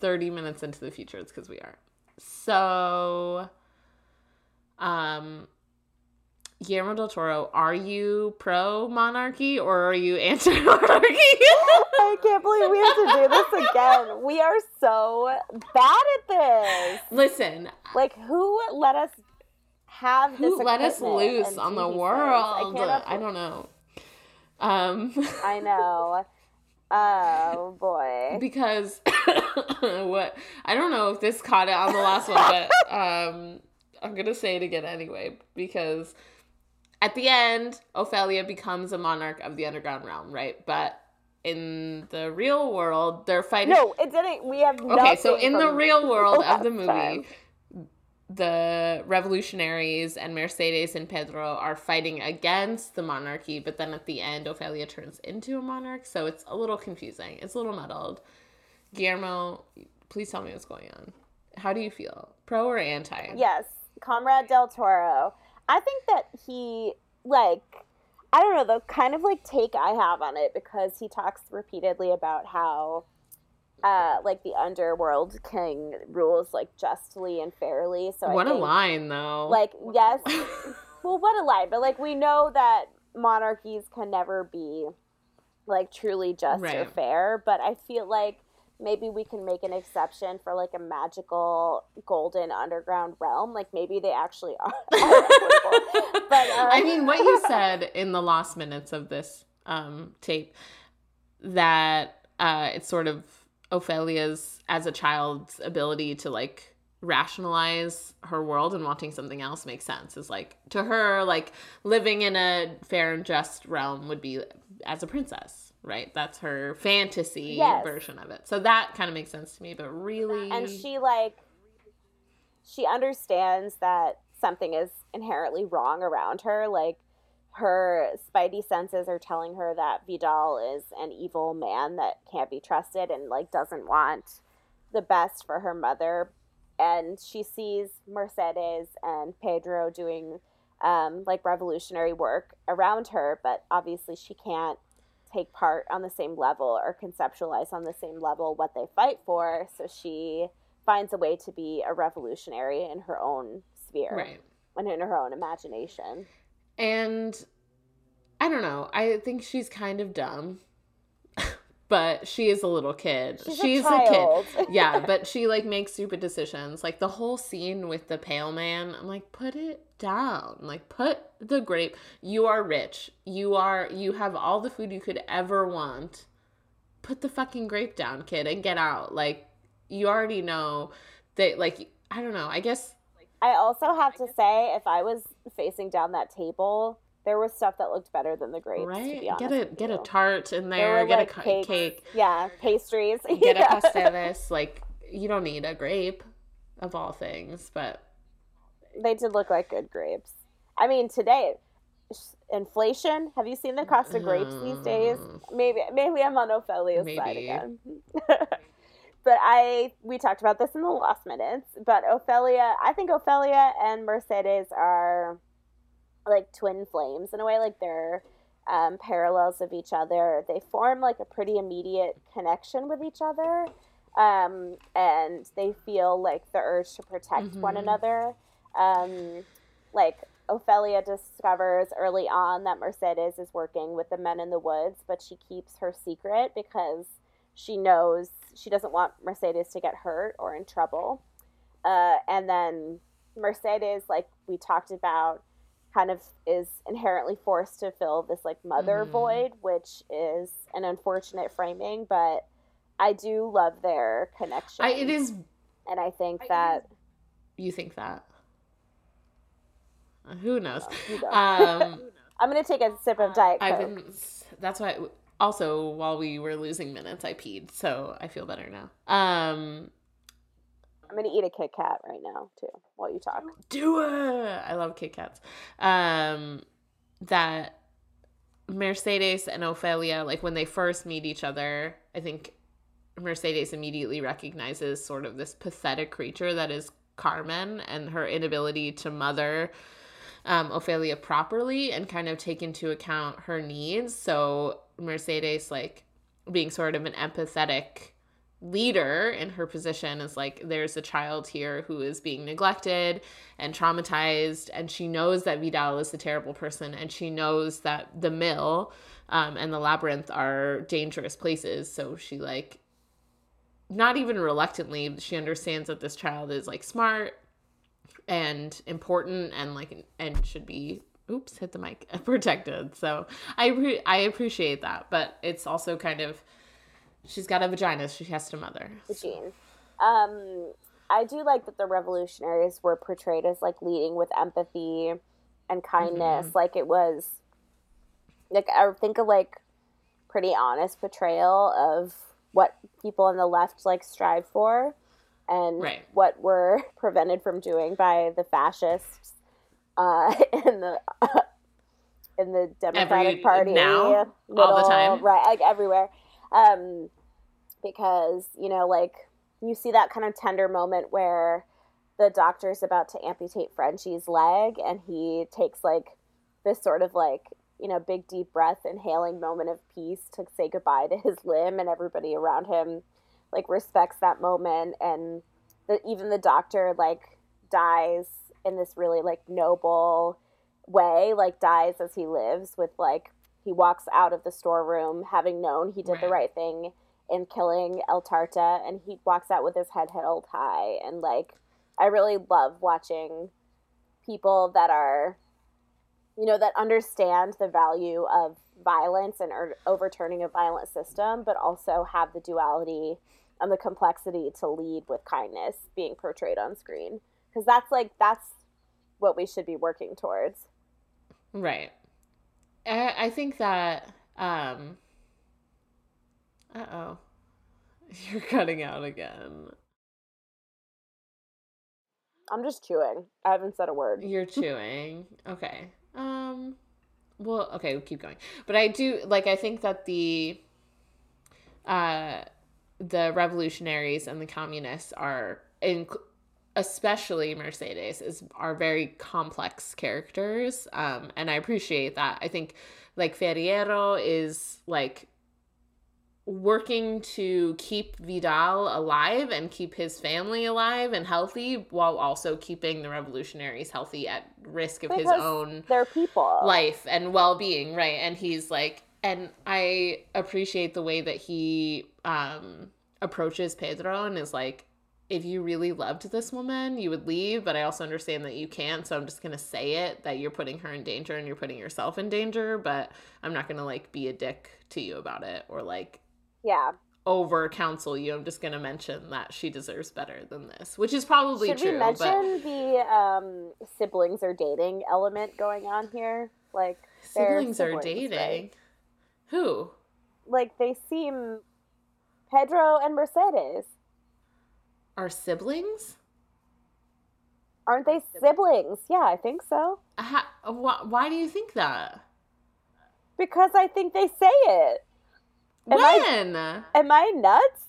30 minutes into the future, it's because we are. So, um, Guillermo del Toro, are you pro monarchy or are you anti monarchy? I can't believe we have to do this again. We are so bad at this. Listen, Like who let us have this who let us loose on the world? cannot I don't know. Um, I know. Oh boy. because what I don't know if this caught it on the last one, but um, I'm gonna say it again anyway because at the end, Ophelia becomes a monarch of the underground realm, right? But in the real world, they're fighting. No, it didn't. We have okay, so in the real world of the movie, time. the revolutionaries and Mercedes and Pedro are fighting against the monarchy, but then at the end, Ophelia turns into a monarch. So it's a little confusing. It's a little muddled. Guillermo, please tell me what's going on. How do you feel? Pro or anti? Yes, Comrade Del Toro. I think that he like I don't know the kind of like take I have on it because he talks repeatedly about how uh like the underworld king rules like justly and fairly. So I What a line, though. Like yes, well, what a line, But like we know that monarchies can never be like truly just or fair. But I feel like maybe we can make an exception for like a magical golden underground realm. Like maybe they actually are. are but uh, I mean, what you said in the last minutes of this um, tape that uh, it's sort of Ophelia's as a child's ability to like rationalize her world and wanting something else makes sense. Is like to her, like living in a fair and just realm would be as a princess, right? That's her fantasy Yes. version of it. So that kind of makes sense to me. But really, and she like she understands that something is inherently wrong around her like her spidey senses are telling her that vidal is an evil man that can't be trusted and like doesn't want the best for her mother and she sees mercedes and pedro doing um, like revolutionary work around her but obviously she can't take part on the same level or conceptualize on the same level what they fight for so she finds a way to be a revolutionary in her own sphere right. and in her own imagination. And I don't know. I think she's kind of dumb. But she is a little kid. She's, a, child. kid. Yeah, but she like makes stupid decisions. Like the whole scene with the pale man, I'm like, put it down. Like put the grape. You are rich. You are you have all the food you could ever want. put the fucking grape down, kid, and get out. Like you already know that like I don't know. I guess I also have to say if I was facing down that table, there was stuff that looked better than the grapes. right. To be Get a get with a tart in There there. Get like, a cakes. cake. Yeah, pastries. Get a Yeah. pastillas. Like you don't need a grape, of all things. But They did look like good grapes. I mean, today, inflation. Have you seen the cost of grapes these days? Mm-hmm. Maybe, maybe I'm on Ophelia's side again. but I, we talked about this in the last minutes. But Ophelia, I think Ophelia and Mercedes are like twin flames in a way. Like they're um, parallels of each other. They form like a pretty immediate connection with each other. Um, and they feel like the urge to protect one Mhm. another. Um, like Ophelia discovers early on that Mercedes is working with the men in the woods, but she keeps her secret because she knows she doesn't want Mercedes to get hurt or in trouble. Uh, and then Mercedes, like we talked about, kind of is inherently forced to fill this like mother Mhm. void, which is an unfortunate framing, but I do love their connection. I, it is. and I think that You think that? Uh, Who knows? know. Um, I'm gonna take a sip of Diet Coke. I've been. That's why. Also, while we were losing minutes, I peed, so I feel better now. Um, I'm gonna eat a Kit Kat right now too while you talk. do it. I love Kit Kats. Um, that Mercedes and Ophelia, like when they first meet each other, I think Mercedes immediately recognizes sort of this pathetic creature that is Carmen and her inability to mother um, Ophelia properly and kind of take into account her needs. So Mercedes, like being sort of an empathetic leader in her position, is like, there's a child here who is being neglected and traumatized, and she knows that Vidal is the terrible person, and she knows that the mill um, and the labyrinth are dangerous places. So she like not even reluctantly she understands that this child is like smart and important and like and should be oops hit the mic protected so i re- i appreciate that but it's also kind of she's got a vagina she has to mother The gene. Um, I do like that the revolutionaries were portrayed as like leading with empathy and kindness. Mhm. Like it was, like I think of like pretty honest portrayal of what people on the left like strive for, and Right. what we're prevented from doing by the fascists uh, in the in the Democratic Every- Party now? All the time? right? Like everywhere, um, because you know, like you see that kind of tender moment where the doctor's about to amputate Frenchie's leg, and he takes like this sort of like you know big deep breath, inhaling moment of peace to say goodbye to his limb, and everybody around him like respects that moment, and the, even the doctor like dies in this really like noble way, like dies as he lives with like he walks out of the storeroom having known he did the Right. right thing in killing El Tarta and he walks out with his head held high and like I really love watching people that are you know that understand the value of violence and er- overturning a violent system but also have the duality and the complexity to lead with kindness being portrayed on screen because that's like that's what we should be working towards Right. I, I think that um uh oh. You're cutting out again. i'm just chewing i haven't said a word You're chewing. Okay. Um well, okay, we'll keep going. But I do like I think that the uh the revolutionaries and the communists are in especially Mercedes is are very complex characters um and I appreciate that. I think like Ferreiro is like working to keep Vidal alive and keep his family alive and healthy while also keeping the revolutionaries healthy at risk of his own they're people life and well-being right and he's like and i appreciate the way that he um approaches pedro and is like if you really loved this woman you would leave but i also understand that you can't so i'm just gonna say it that you're putting her in danger and you're putting yourself in danger but i'm not gonna like be a dick to you about it or like Yeah. over counsel you. I'm just going to mention that she deserves better than this, which is probably Should true. we but mention the um, siblings are dating element going on here? Like they're siblings are dating. right? Who? Like they seem Pedro and Mercedes. Are siblings? Aren't they siblings? Yeah, I think so. Ha- wh- why do you think that? Because I think they say it. Am I- when? Am I nuts?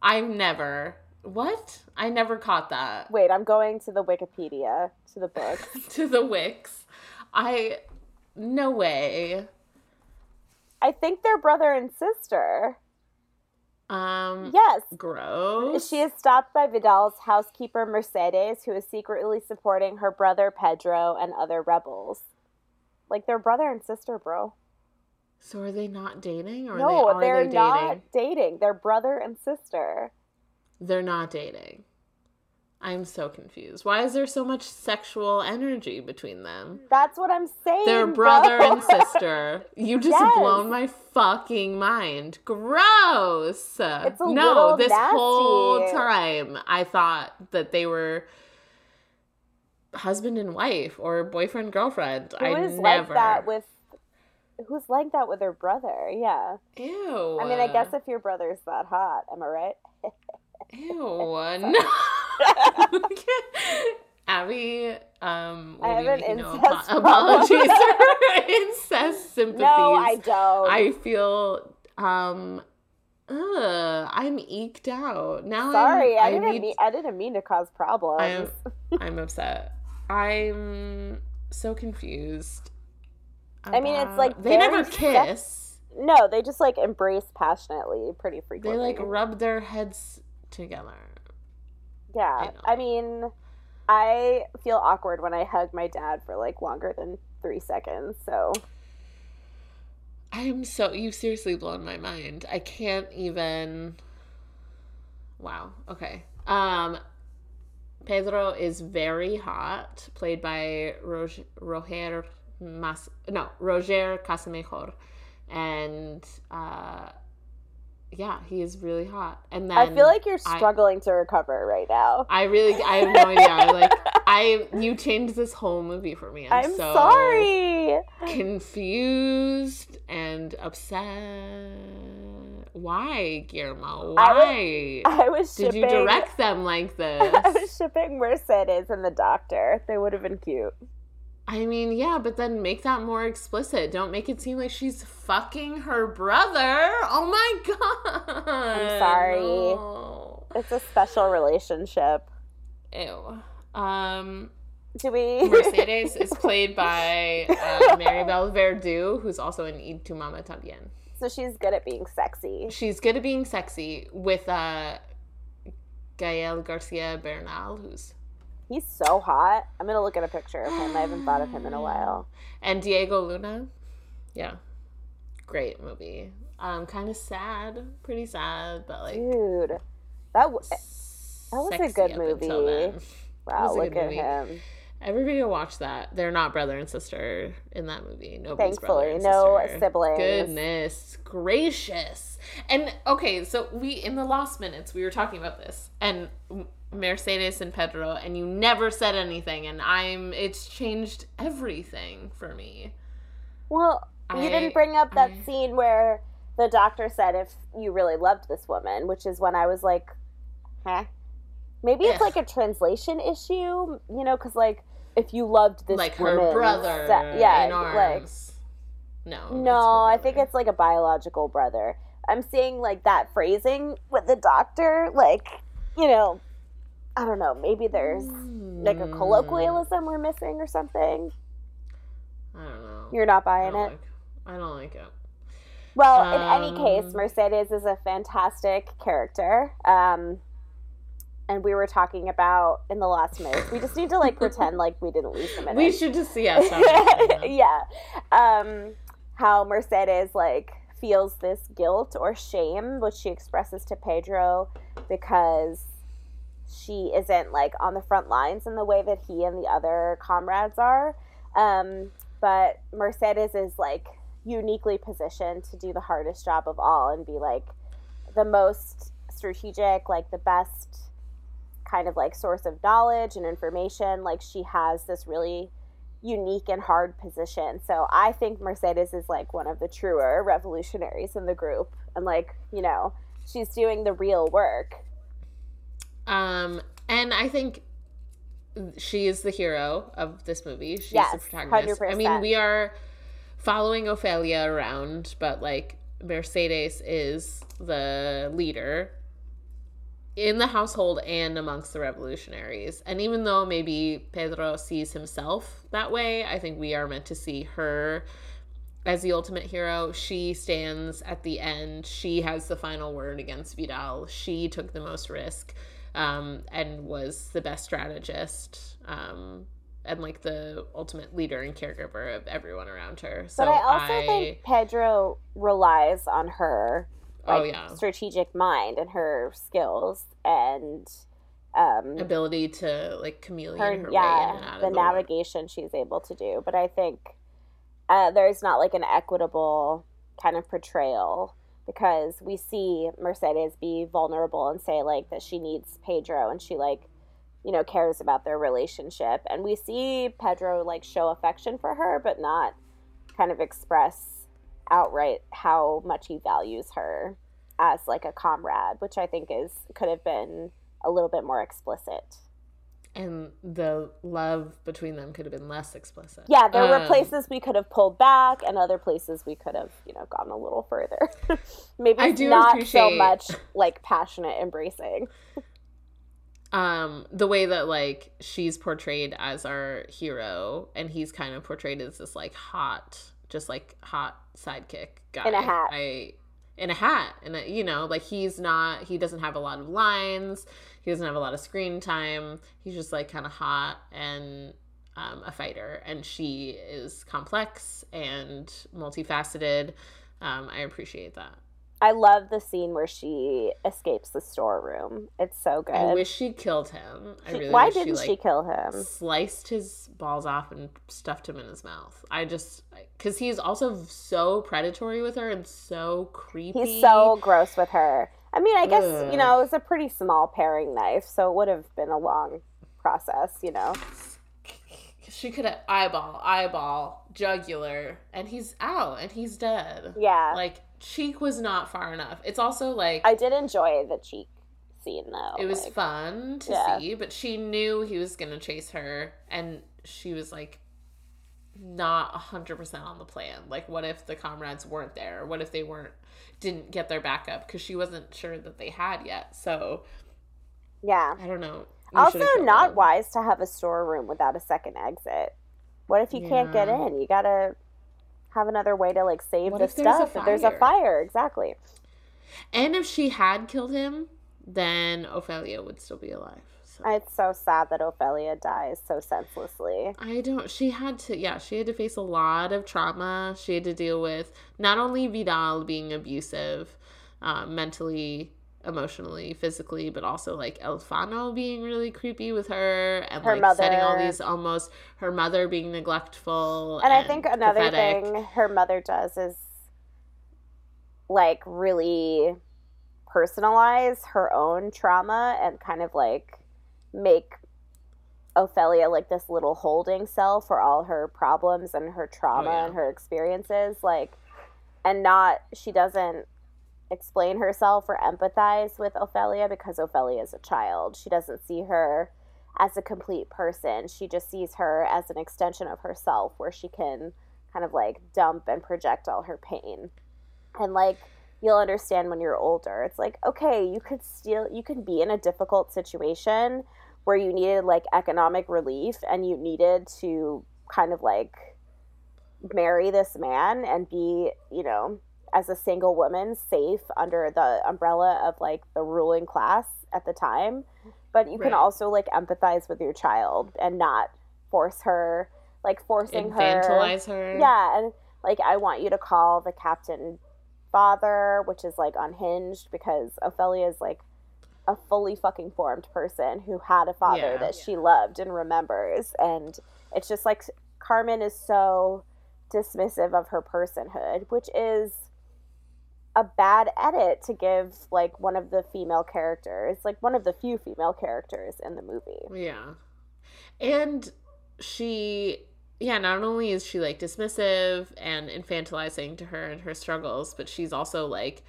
I've never. What? I never caught that. Wait, I'm going to the Wikipedia to the book. to the Wix. I. No way. I think they're brother and sister. Um. Yes. Gross. She is stopped by Vidal's housekeeper Mercedes, who is secretly supporting her brother Pedro and other rebels. Like they're brother and sister, bro. So are they not dating, or no, they, are they're they dating? not dating. They're brother and sister. They're not dating. I'm so confused. Why is there so much sexual energy between them? That's what I'm saying. They're bro. brother and sister. You just Yes. blown my fucking mind. Gross. It's a no, this whole time I thought that they were husband and wife or boyfriend girlfriend. Who I never. like that with? Who's like that with her brother? Yeah. Ew. I mean, I guess if your brother's that hot, am I right? Ew. no. Abby, um, I have be an no incest apo- apologies for incest sympathies. no, I don't. I feel um ugh, I'm eked out. Now Sorry, I'm, I didn't need, mean I didn't mean to cause problems. I'm I'm upset. I'm so confused. I mean, it's, like, they never kiss. no, they just like embrace passionately pretty frequently. They like rub their heads together. Yeah. I. I mean, I feel awkward when I hug my dad for like longer than three seconds. So I am so you've seriously blown my mind. I can't even Wow. Okay. Um Pedro is very hot, played by Roger, Roger Mas no, Roger Casamajor. And uh yeah, he is really hot. And then I feel like you're I- struggling to recover right now. I really I have no idea. I like I you changed this whole movie for me. I'm, I'm so sorry. confused and upset. Why, Guillermo? I Why? I was Did shipping. you direct them like this? I was shipping Mercedes and the doctor. They would have been cute. I mean, yeah, but then make that more explicit. Don't make it seem like she's fucking her brother. Oh my god. I'm sorry. No. It's a special relationship. Ew. Um, Do we? Mercedes is played by uh, Maribel Verdú, who's also in Y tu mama también. so she's good at being sexy. She's good at being sexy with uh, Gael Garcia Bernal, who's He's so hot. I'm gonna look at a picture of him. I haven't thought of him in a while. and Diego Luna. Yeah, great movie. Um, kind of sad, pretty sad, but like Dude, that w- that was a good movie. wow. Look at movie. him. Everybody will watch that. They're not brother and sister in that movie. Nobody's brother Thankfully, no sister. siblings. Goodness gracious. And okay, so we in the last minutes we were talking about this and Mercedes and Pedro and you never said anything and I'm it's changed everything for me. Well, you didn't bring up that I- scene where the doctor said if you really loved this woman, which is when I was like, huh? Maybe it's Ugh. like a translation issue, you know, because like if you loved this like her brother se- yeah, in like no. no, I think it's like a biological brother. I'm seeing like that phrasing with the doctor, like you know, I don't know. Maybe there's like a Mm, colloquialism we're missing or something. I don't know. You're not buying don't it. like I don't like it. Well, in any case, Um, Mercedes is a fantastic character. Um, and we were talking about in the last minute. We just need to like pretend like we didn't lose the minute. We should just yeah, them. yeah. Um, how Mercedes like feels this guilt or shame, which she expresses to Pedro because she isn't like on the front lines in the way that he and the other comrades are. Um, but Mercedes is like uniquely positioned to do the hardest job of all and be like, the most strategic, like the best kind of like source of knowledge and information. Like she has this really unique and hard position. So I think Mercedes is like one of the truer revolutionaries in the group and like, you know, she's doing the real work. Um and I think she is the hero of this movie. She's Yes, the protagonist. I mean, we are following Ophelia around, but like Mercedes is the leader in the household and amongst the revolutionaries. And even though maybe Pedro sees himself that way, I think we are meant to see her as the ultimate hero. She stands at the end. She has the final word against Vidal. She took the most risk um, and was the best strategist um, and like the ultimate leader and caregiver of everyone around her. So but I also think Pedro relies on her like oh yeah, strategic mind and her skills and um ability to like chameleon her, her, way yeah the the world. navigation she's able to do but i think uh, there's not like an equitable kind of portrayal because we see mercedes be vulnerable and say like that she needs pedro and she like you know cares about their relationship. And we see pedro like show affection for her but not kind of express outright how much he values her as like a comrade which i think is could have been a little bit more explicit and the love between them could have been less explicit. Yeah, there were Um, places we could have pulled back, and other places we could have, you know, gone a little further. Maybe I do not so much like passionate embracing. um the way that like she's portrayed as our hero and he's kind of portrayed as this like hot just like hot sidekick guy In a hat. i in a hat and you know like he's not he doesn't have a lot of lines he doesn't have a lot of screen time he's just like kind of hot and um, a fighter and she is complex and multifaceted um, i appreciate that I love the scene where she escapes the storeroom. It's so good. i wish she killed him i She- really why didn't she, she kill him? sliced his balls off and stuffed him in his mouth. I just because he's also so predatory with her and so creepy. He's so gross with her. I mean, I guess, Ugh. you mm. know, it was a pretty small paring knife, so it would have been a long process, you know. She could have eyeball, eyeball, jugular, and he's out and he's dead. Yeah. Like cheek was not far enough. It's also like I did enjoy the cheek scene, though. it was like- fun to Yeah. see, but she knew he was gonna chase her, and she was like not hundred percent on the plan. Like, what if the comrades weren't there? What if they weren't didn't get their backup because she wasn't sure that they had yet? So Yeah. I don't know. You Also, not him. wise to have a storeroom without a second exit. What if you can't get in? You gotta have another way to like save What the if there's stuff. If there's a fire, exactly. And if she had killed him, then Ophelia would still be alive. It's so sad that Ophelia dies so senselessly. I don't. She had to. Yeah, she had to face a lot of trauma. She had to deal with not only Vidal being abusive, um, mentally, emotionally, physically, but also like El Fauno being really creepy with her, and Her like setting all these almost her mother being neglectful. And I think another pathetic. thing her mother does is like really personalize her own trauma and kind of like make Ophelia like this little holding cell for all her problems and her trauma Oh, yeah. and her experiences like and not she doesn't explain herself or empathize with Ophelia because Ophelia is a child. She doesn't see her as a complete person. She just sees her as an extension of herself where she can kind of like dump and project all her pain. And like you'll understand when you're older. It's like, okay, you could still you can be in a difficult situation where you needed like economic relief and you needed to kind of like marry this man and be, you know, as a single woman safe under the umbrella of like the ruling class at the time but you can also like empathize with your child and not force her like forcing her infantilize her. yeah and like i want you to call the captain father which is like unhinged because ophelia is like a fully fucking formed person who had a father Yeah. that she loved and remembers and it's just like carmen is so dismissive of her personhood which is a bad edit to give like one of the female characters, like one of the few female characters in the movie. Yeah. And she yeah, not only is she like dismissive and infantilizing to her and her struggles, but she's also like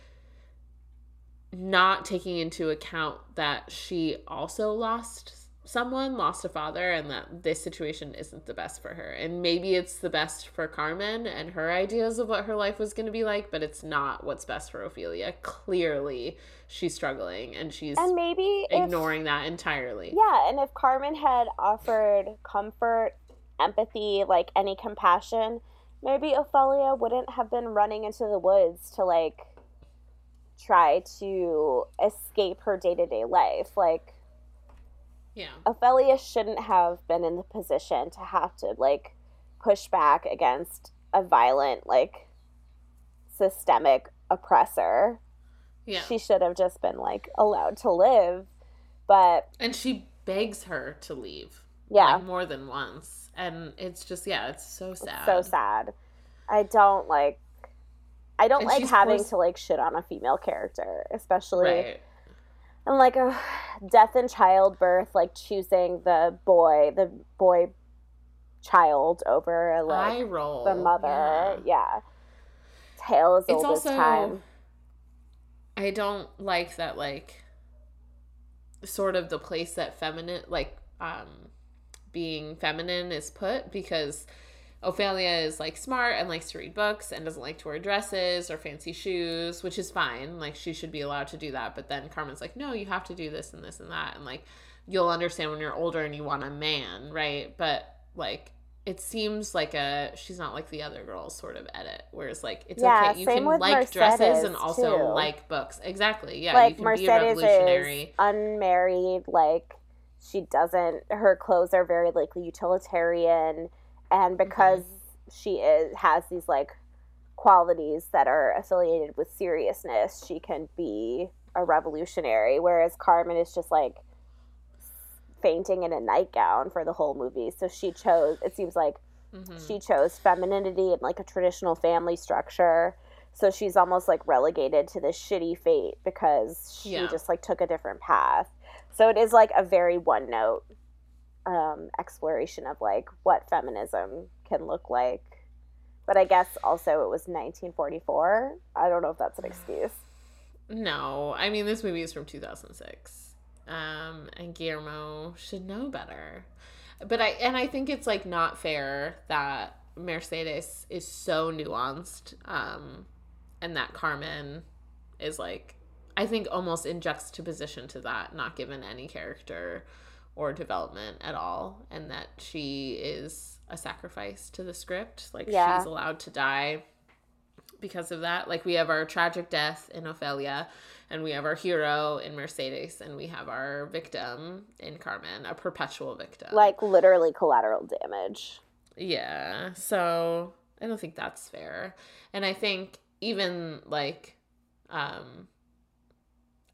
not taking into account that she also lost someone lost a father and that this situation isn't the best for her. And maybe it's the best for Carmen and her ideas of what her life was going to be like, but it's not what's best for Ophelia. Clearly, she's struggling and she's and maybe ignoring if, that entirely. Yeah, and if Carmen had offered comfort, empathy, like any compassion, maybe Ophelia wouldn't have been running into the woods to like try to escape her day-to-day life. Like yeah. Ophelia shouldn't have been in the position to have to like push back against a violent like systemic oppressor. Yeah. She should have just been like allowed to live. But and she begs her to leave. Yeah. Like, more than once. And it's just yeah, it's so sad. It's so sad. I don't like I don't and like having forced... to like shit on a female character, especially right and like a death and childbirth, like choosing the boy, the boy child over like the mother. Yeah. yeah. Tale as it's old also, as time. I don't like that like sort of the place that feminine like um being feminine is put because Ophelia is like smart and likes to read books and doesn't like to wear dresses or fancy shoes, which is fine. Like she should be allowed to do that. But then Carmen's like, no, you have to do this and this and that. And like you'll understand when you're older and you want a man, right? But like it seems like a she's not like the other girls sort of edit. Whereas like it's yeah, okay, you can like Mercedes dresses and also too. like books. Exactly. Yeah. Like you can Mercedes be a revolutionary. Is unmarried, like she doesn't her clothes are very like utilitarian and because mm-hmm. she is has these like qualities that are affiliated with seriousness she can be a revolutionary whereas carmen is just like fainting in a nightgown for the whole movie so she chose it seems like mm-hmm. she chose femininity and like a traditional family structure so she's almost like relegated to this shitty fate because she yeah. just like took a different path so it is like a very one note um, exploration of like what feminism can look like. But I guess also it was 1944. I don't know if that's an excuse. No, I mean this movie is from 2006, um, and Guillermo should know better. But I and I think it's like not fair that Mercedes is so nuanced, um, and that Carmen is like I think almost in juxtaposition to that, not given any character or development at all and that she is a sacrifice to the script. Like yeah. she's allowed to die because of that. Like we have our tragic death in ophelia and we have our hero in mercedes and we have our victim in carmen a perpetual victim. Like literally collateral damage. Yeah so i don't think that's fair. And i think even like um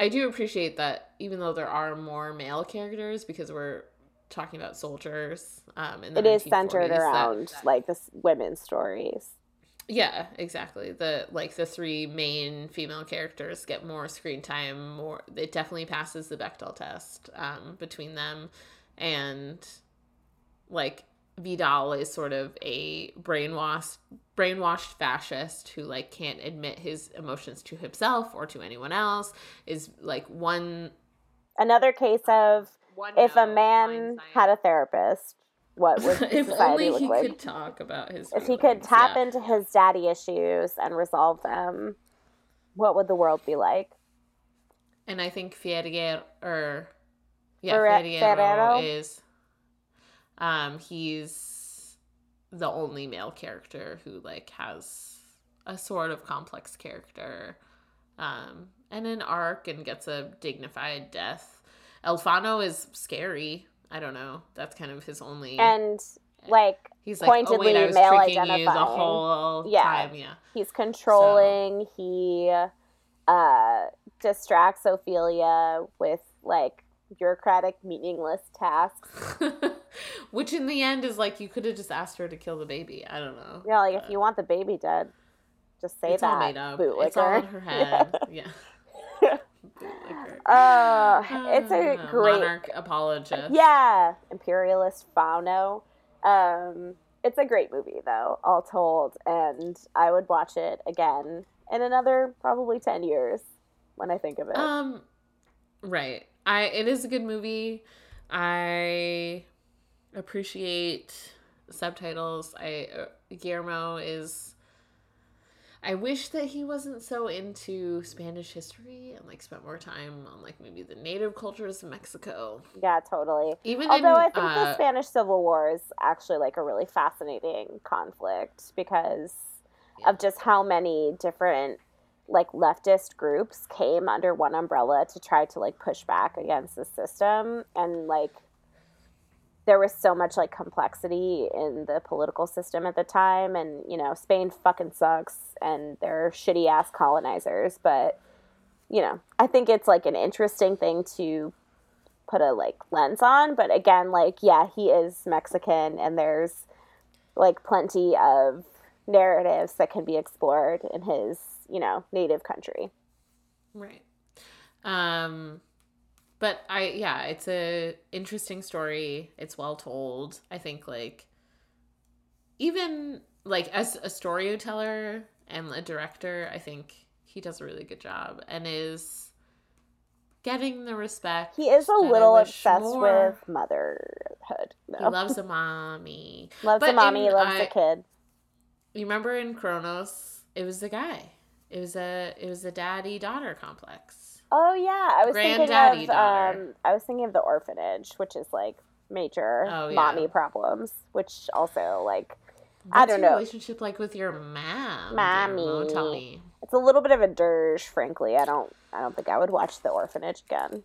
I do appreciate that even though there are more male characters because we're talking about soldiers um in the it is centered around that, like the women's stories. Yeah exactly. The like the three main female characters get more screen time more it definitely passes the bechdel test um between them and like Vidal is sort of a brainwashed brainwashed fascist who like can't admit his emotions to himself or to anyone else is like one another case of one if a man had a therapist what would if society only he like? could talk about his if he could tap yeah. into his daddy issues and resolve them what would the world be like and i think Fierguer or yeah Fierguero is um, he's the only male character who like has a sort of complex character um, and an arc and gets a dignified death. El Fauno is scary. I don't know. That's kind of his only and like he's like pointedly oh, wait, male identifying. the whole yeah. time. Yeah, he's controlling. So. He uh, distracts Ophelia with like bureaucratic, meaningless tasks. Which in the end is like you could have just asked her to kill the baby. I don't know. Yeah, like but... if you want the baby dead, Just say it's that. all made up. Bootlicker. It's all in her head. Yeah. Bootlicker. Uh, it's a Uh, great monarch apologist. Yeah, imperialist fauno. Um, it's a great movie though, all told, and I would watch it again in another probably ten years when I think of it. Um, right. I it is a good movie. I appreciate subtitles. I uh, Guillermo is. I wish that he wasn't so into Spanish history and like spent more time on like maybe the native cultures of Mexico. yeah, totally. Even Although in, I think the uh, Spanish Civil War is actually like a really fascinating conflict because of just how many different like leftist groups came under one umbrella to try to like push back against the system and like there was so much like complexity in the political system at the time and you know Spain fucking sucks and they're shitty ass colonizers but you know I think it's like an interesting thing to put a like lens on but again like yeah he is Mexican and there's like plenty of narratives that can be explored in his you know native country Right. Um but I yeah, it's a interesting story. It's well told. I think like even like as a storyteller and a director, I think he does a really good job and is getting the respect. he is a little obsessed more- with motherhood He loves a mommy. loves but a mommy in, loves I- a kid You remember in Cronos, it was the guy. It was a it was a daddy daughter complex. Oh yeah, I was thinking of daughter. um, I was thinking of the orphanage, which is like major Oh, yeah. mommy problems, which also like I don't your know. relationship like with your mom? Mommy. Guillermo? Tell me. it's a little bit of a dirge. Frankly, I don't I don't think I would watch the orphanage again.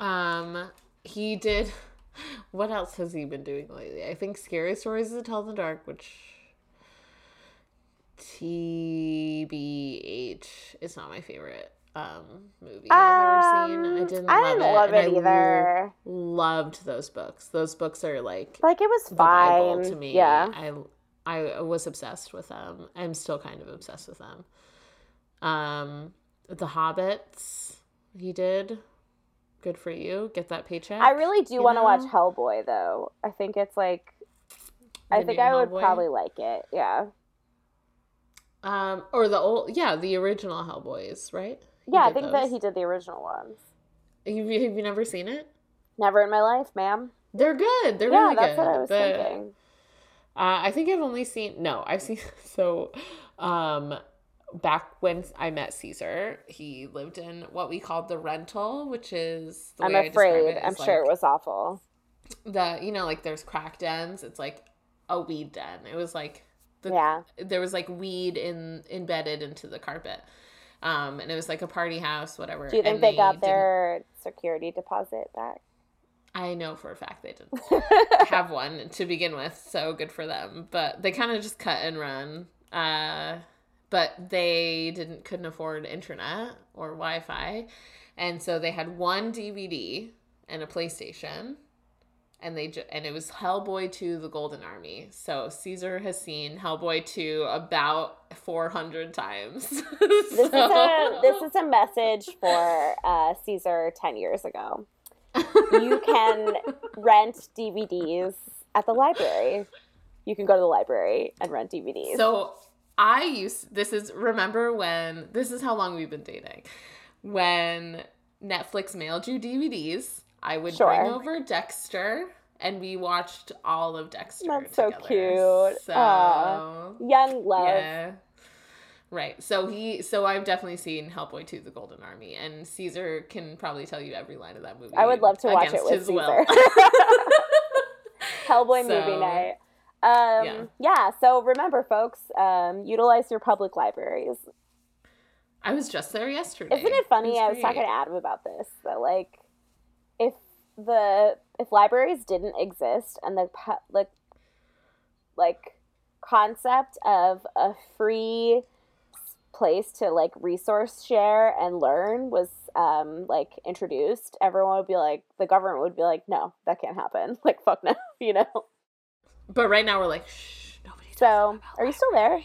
Um, he did. What else has he been doing lately? I think Scary Stories to Tell in the Dark, which TBH is not my favorite um movie I've ever seen. I Um, didn't I love didn't it. love it I either. loved those books. Those books are like Like it was the fine to me. Yeah, I I was obsessed with them. I'm still kind of obsessed with them. Um, The Hobbits, he did. Good for you. Get that paycheck. I really do want to watch? Hellboy though. I think it's like I think I would Hellboy? probably like it. Yeah, Um, or the old, yeah, the original Hellboys, right? He yeah. I think that he did the original ones. Have you, have you never seen it? Never in my life, ma'am. They're good. They're yeah, really that's good. what I was but, thinking. Uh, I think I've only seen no. I've seen so. Um, back when I met Caesar, he lived in what we called the rental, which is the I'm afraid. I'm is, sure it was awful. the you know like there's crack dens. It's like a weed den. It was like the yeah. there was like weed in embedded into the carpet. Um, and it was like a party house, whatever. Do you think and they got their security deposit back? I know for a fact they didn't have one to begin with, so good for them. But they kind of just cut and run. Uh, but they didn't couldn't afford internet or Wi-Fi, and so they had one DVD and a PlayStation, and they ju- and it was Hellboy 2: The Golden Army. So Caesar has seen Hellboy 2 about 400 times. This is a this is a message for uh, Caesar ten years ago. You can rent DVDs at the library. You can go to the library and rent DVDs. So I used this is remember when this is how long we've been dating. When Netflix mailed you DVDs, I would bring over Dexter and we watched all of Dexter. That's so cute. So Aw. Young love. yeah. Right. So he so I've definitely seen Hellboy 2 The Golden Army and Caesar can probably tell you every line of that movie. I would love to watch it with his Caesar. will. Hellboy So- movie night. Um, Yeah. yeah. So remember, folks, um, utilize your public libraries. I was just there yesterday. Isn't it funny? I was talking to Adam about this. That like, the if libraries didn't exist and the like, like concept of a free place to like resource share and learn was um like introduced, everyone would be like, the government would be like, no, that can't happen. Like, fuck no, you know. But right now we're like, shh, nobody. So, are you still there?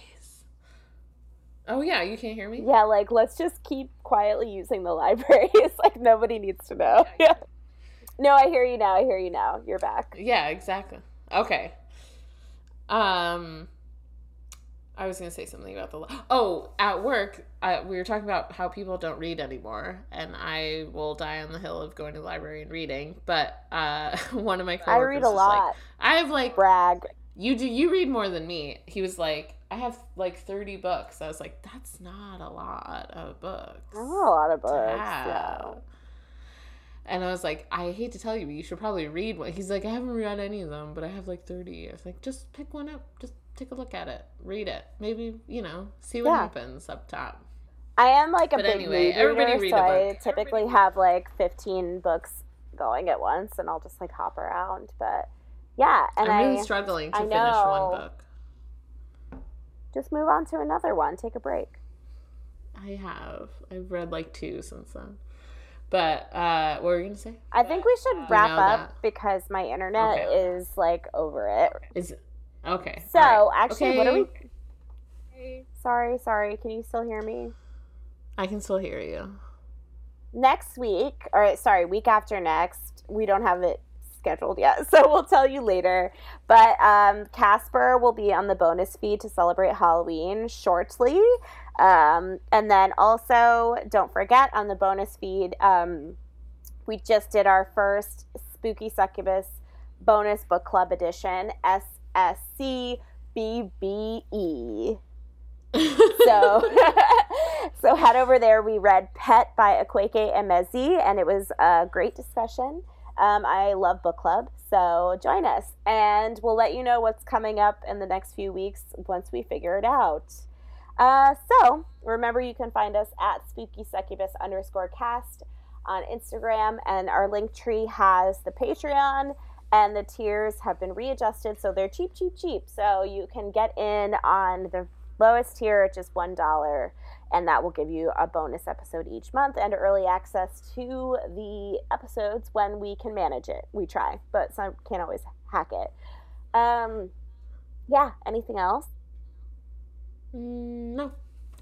Oh yeah, you can't hear me. Yeah, like let's just keep quietly using the libraries like nobody needs to know. Yeah. No, I hear you now. I hear you now. You're back. Yeah, exactly. Okay. Um, I was gonna say something about the. Oh, at work, uh, we were talking about how people don't read anymore, and I will die on the hill of going to the library and reading. But uh, one of my coworkers I read a lot. Like, I have like Brag. you do. You read more than me. He was like, I have like thirty books. I was like, that's not a lot of books. Have a lot of to books. Yeah. Have." And I was like, I hate to tell you, but you should probably read one. He's like, I haven't read any of them, but I have like 30. I was like, just pick one up. Just take a look at it. Read it. Maybe, you know, see what Yeah. happens up top. I am like a But big anyway, reader, everybody read so I typically have like 15 books going at once, and I'll just like hop around. But yeah, and I'm I really struggling to I finish know. one book. just move on to another one. Take a break. I have. I've read like two since then. But uh what were you gonna say? I think we should wrap up that. because my internet Okay. is like over it. Is okay. So right. actually, what are we? Okay. Sorry, sorry. Can you still hear me? I can still hear you. Next week, or sorry, week after next, we don't have it scheduled yet, so we'll tell you later. But um, Casper will be on the bonus feed to celebrate Halloween shortly. Um, and then also, don't forget on the bonus feed, um, we just did our first Spooky Succubus bonus book club edition, SSCBBE. So, so head over there. We read Pet by Akwaeke Emezi, and it was a great discussion. Um, I love book club, so join us, and we'll let you know what's coming up in the next few weeks once we figure it out. Uh, so remember, you can find us at spooky succubus underscore cast on Instagram, and our link tree has the Patreon, and the tiers have been readjusted, so they're cheap, cheap, cheap. So you can get in on the lowest tier at just one dollar, and that will give you a bonus episode each month and early access to the episodes when we can manage it. We try, but some can't always hack it. Um, yeah. Anything else? Mm, no.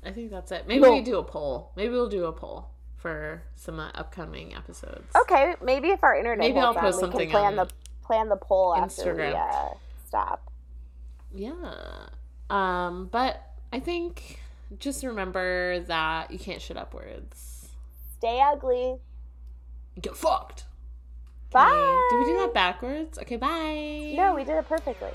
I think that's it. Maybe No. we do a poll. Maybe we'll do a poll for some uh, upcoming episodes. Okay, maybe if our internet Maybe I'll on, post something plan on the plan the poll after we uh, stop. Yeah. Um, but I think just remember that you can't shit upwards. Stay ugly. Get fucked. Bye. Okay, Did we do that backwards? Okay, bye. No, we did it perfectly.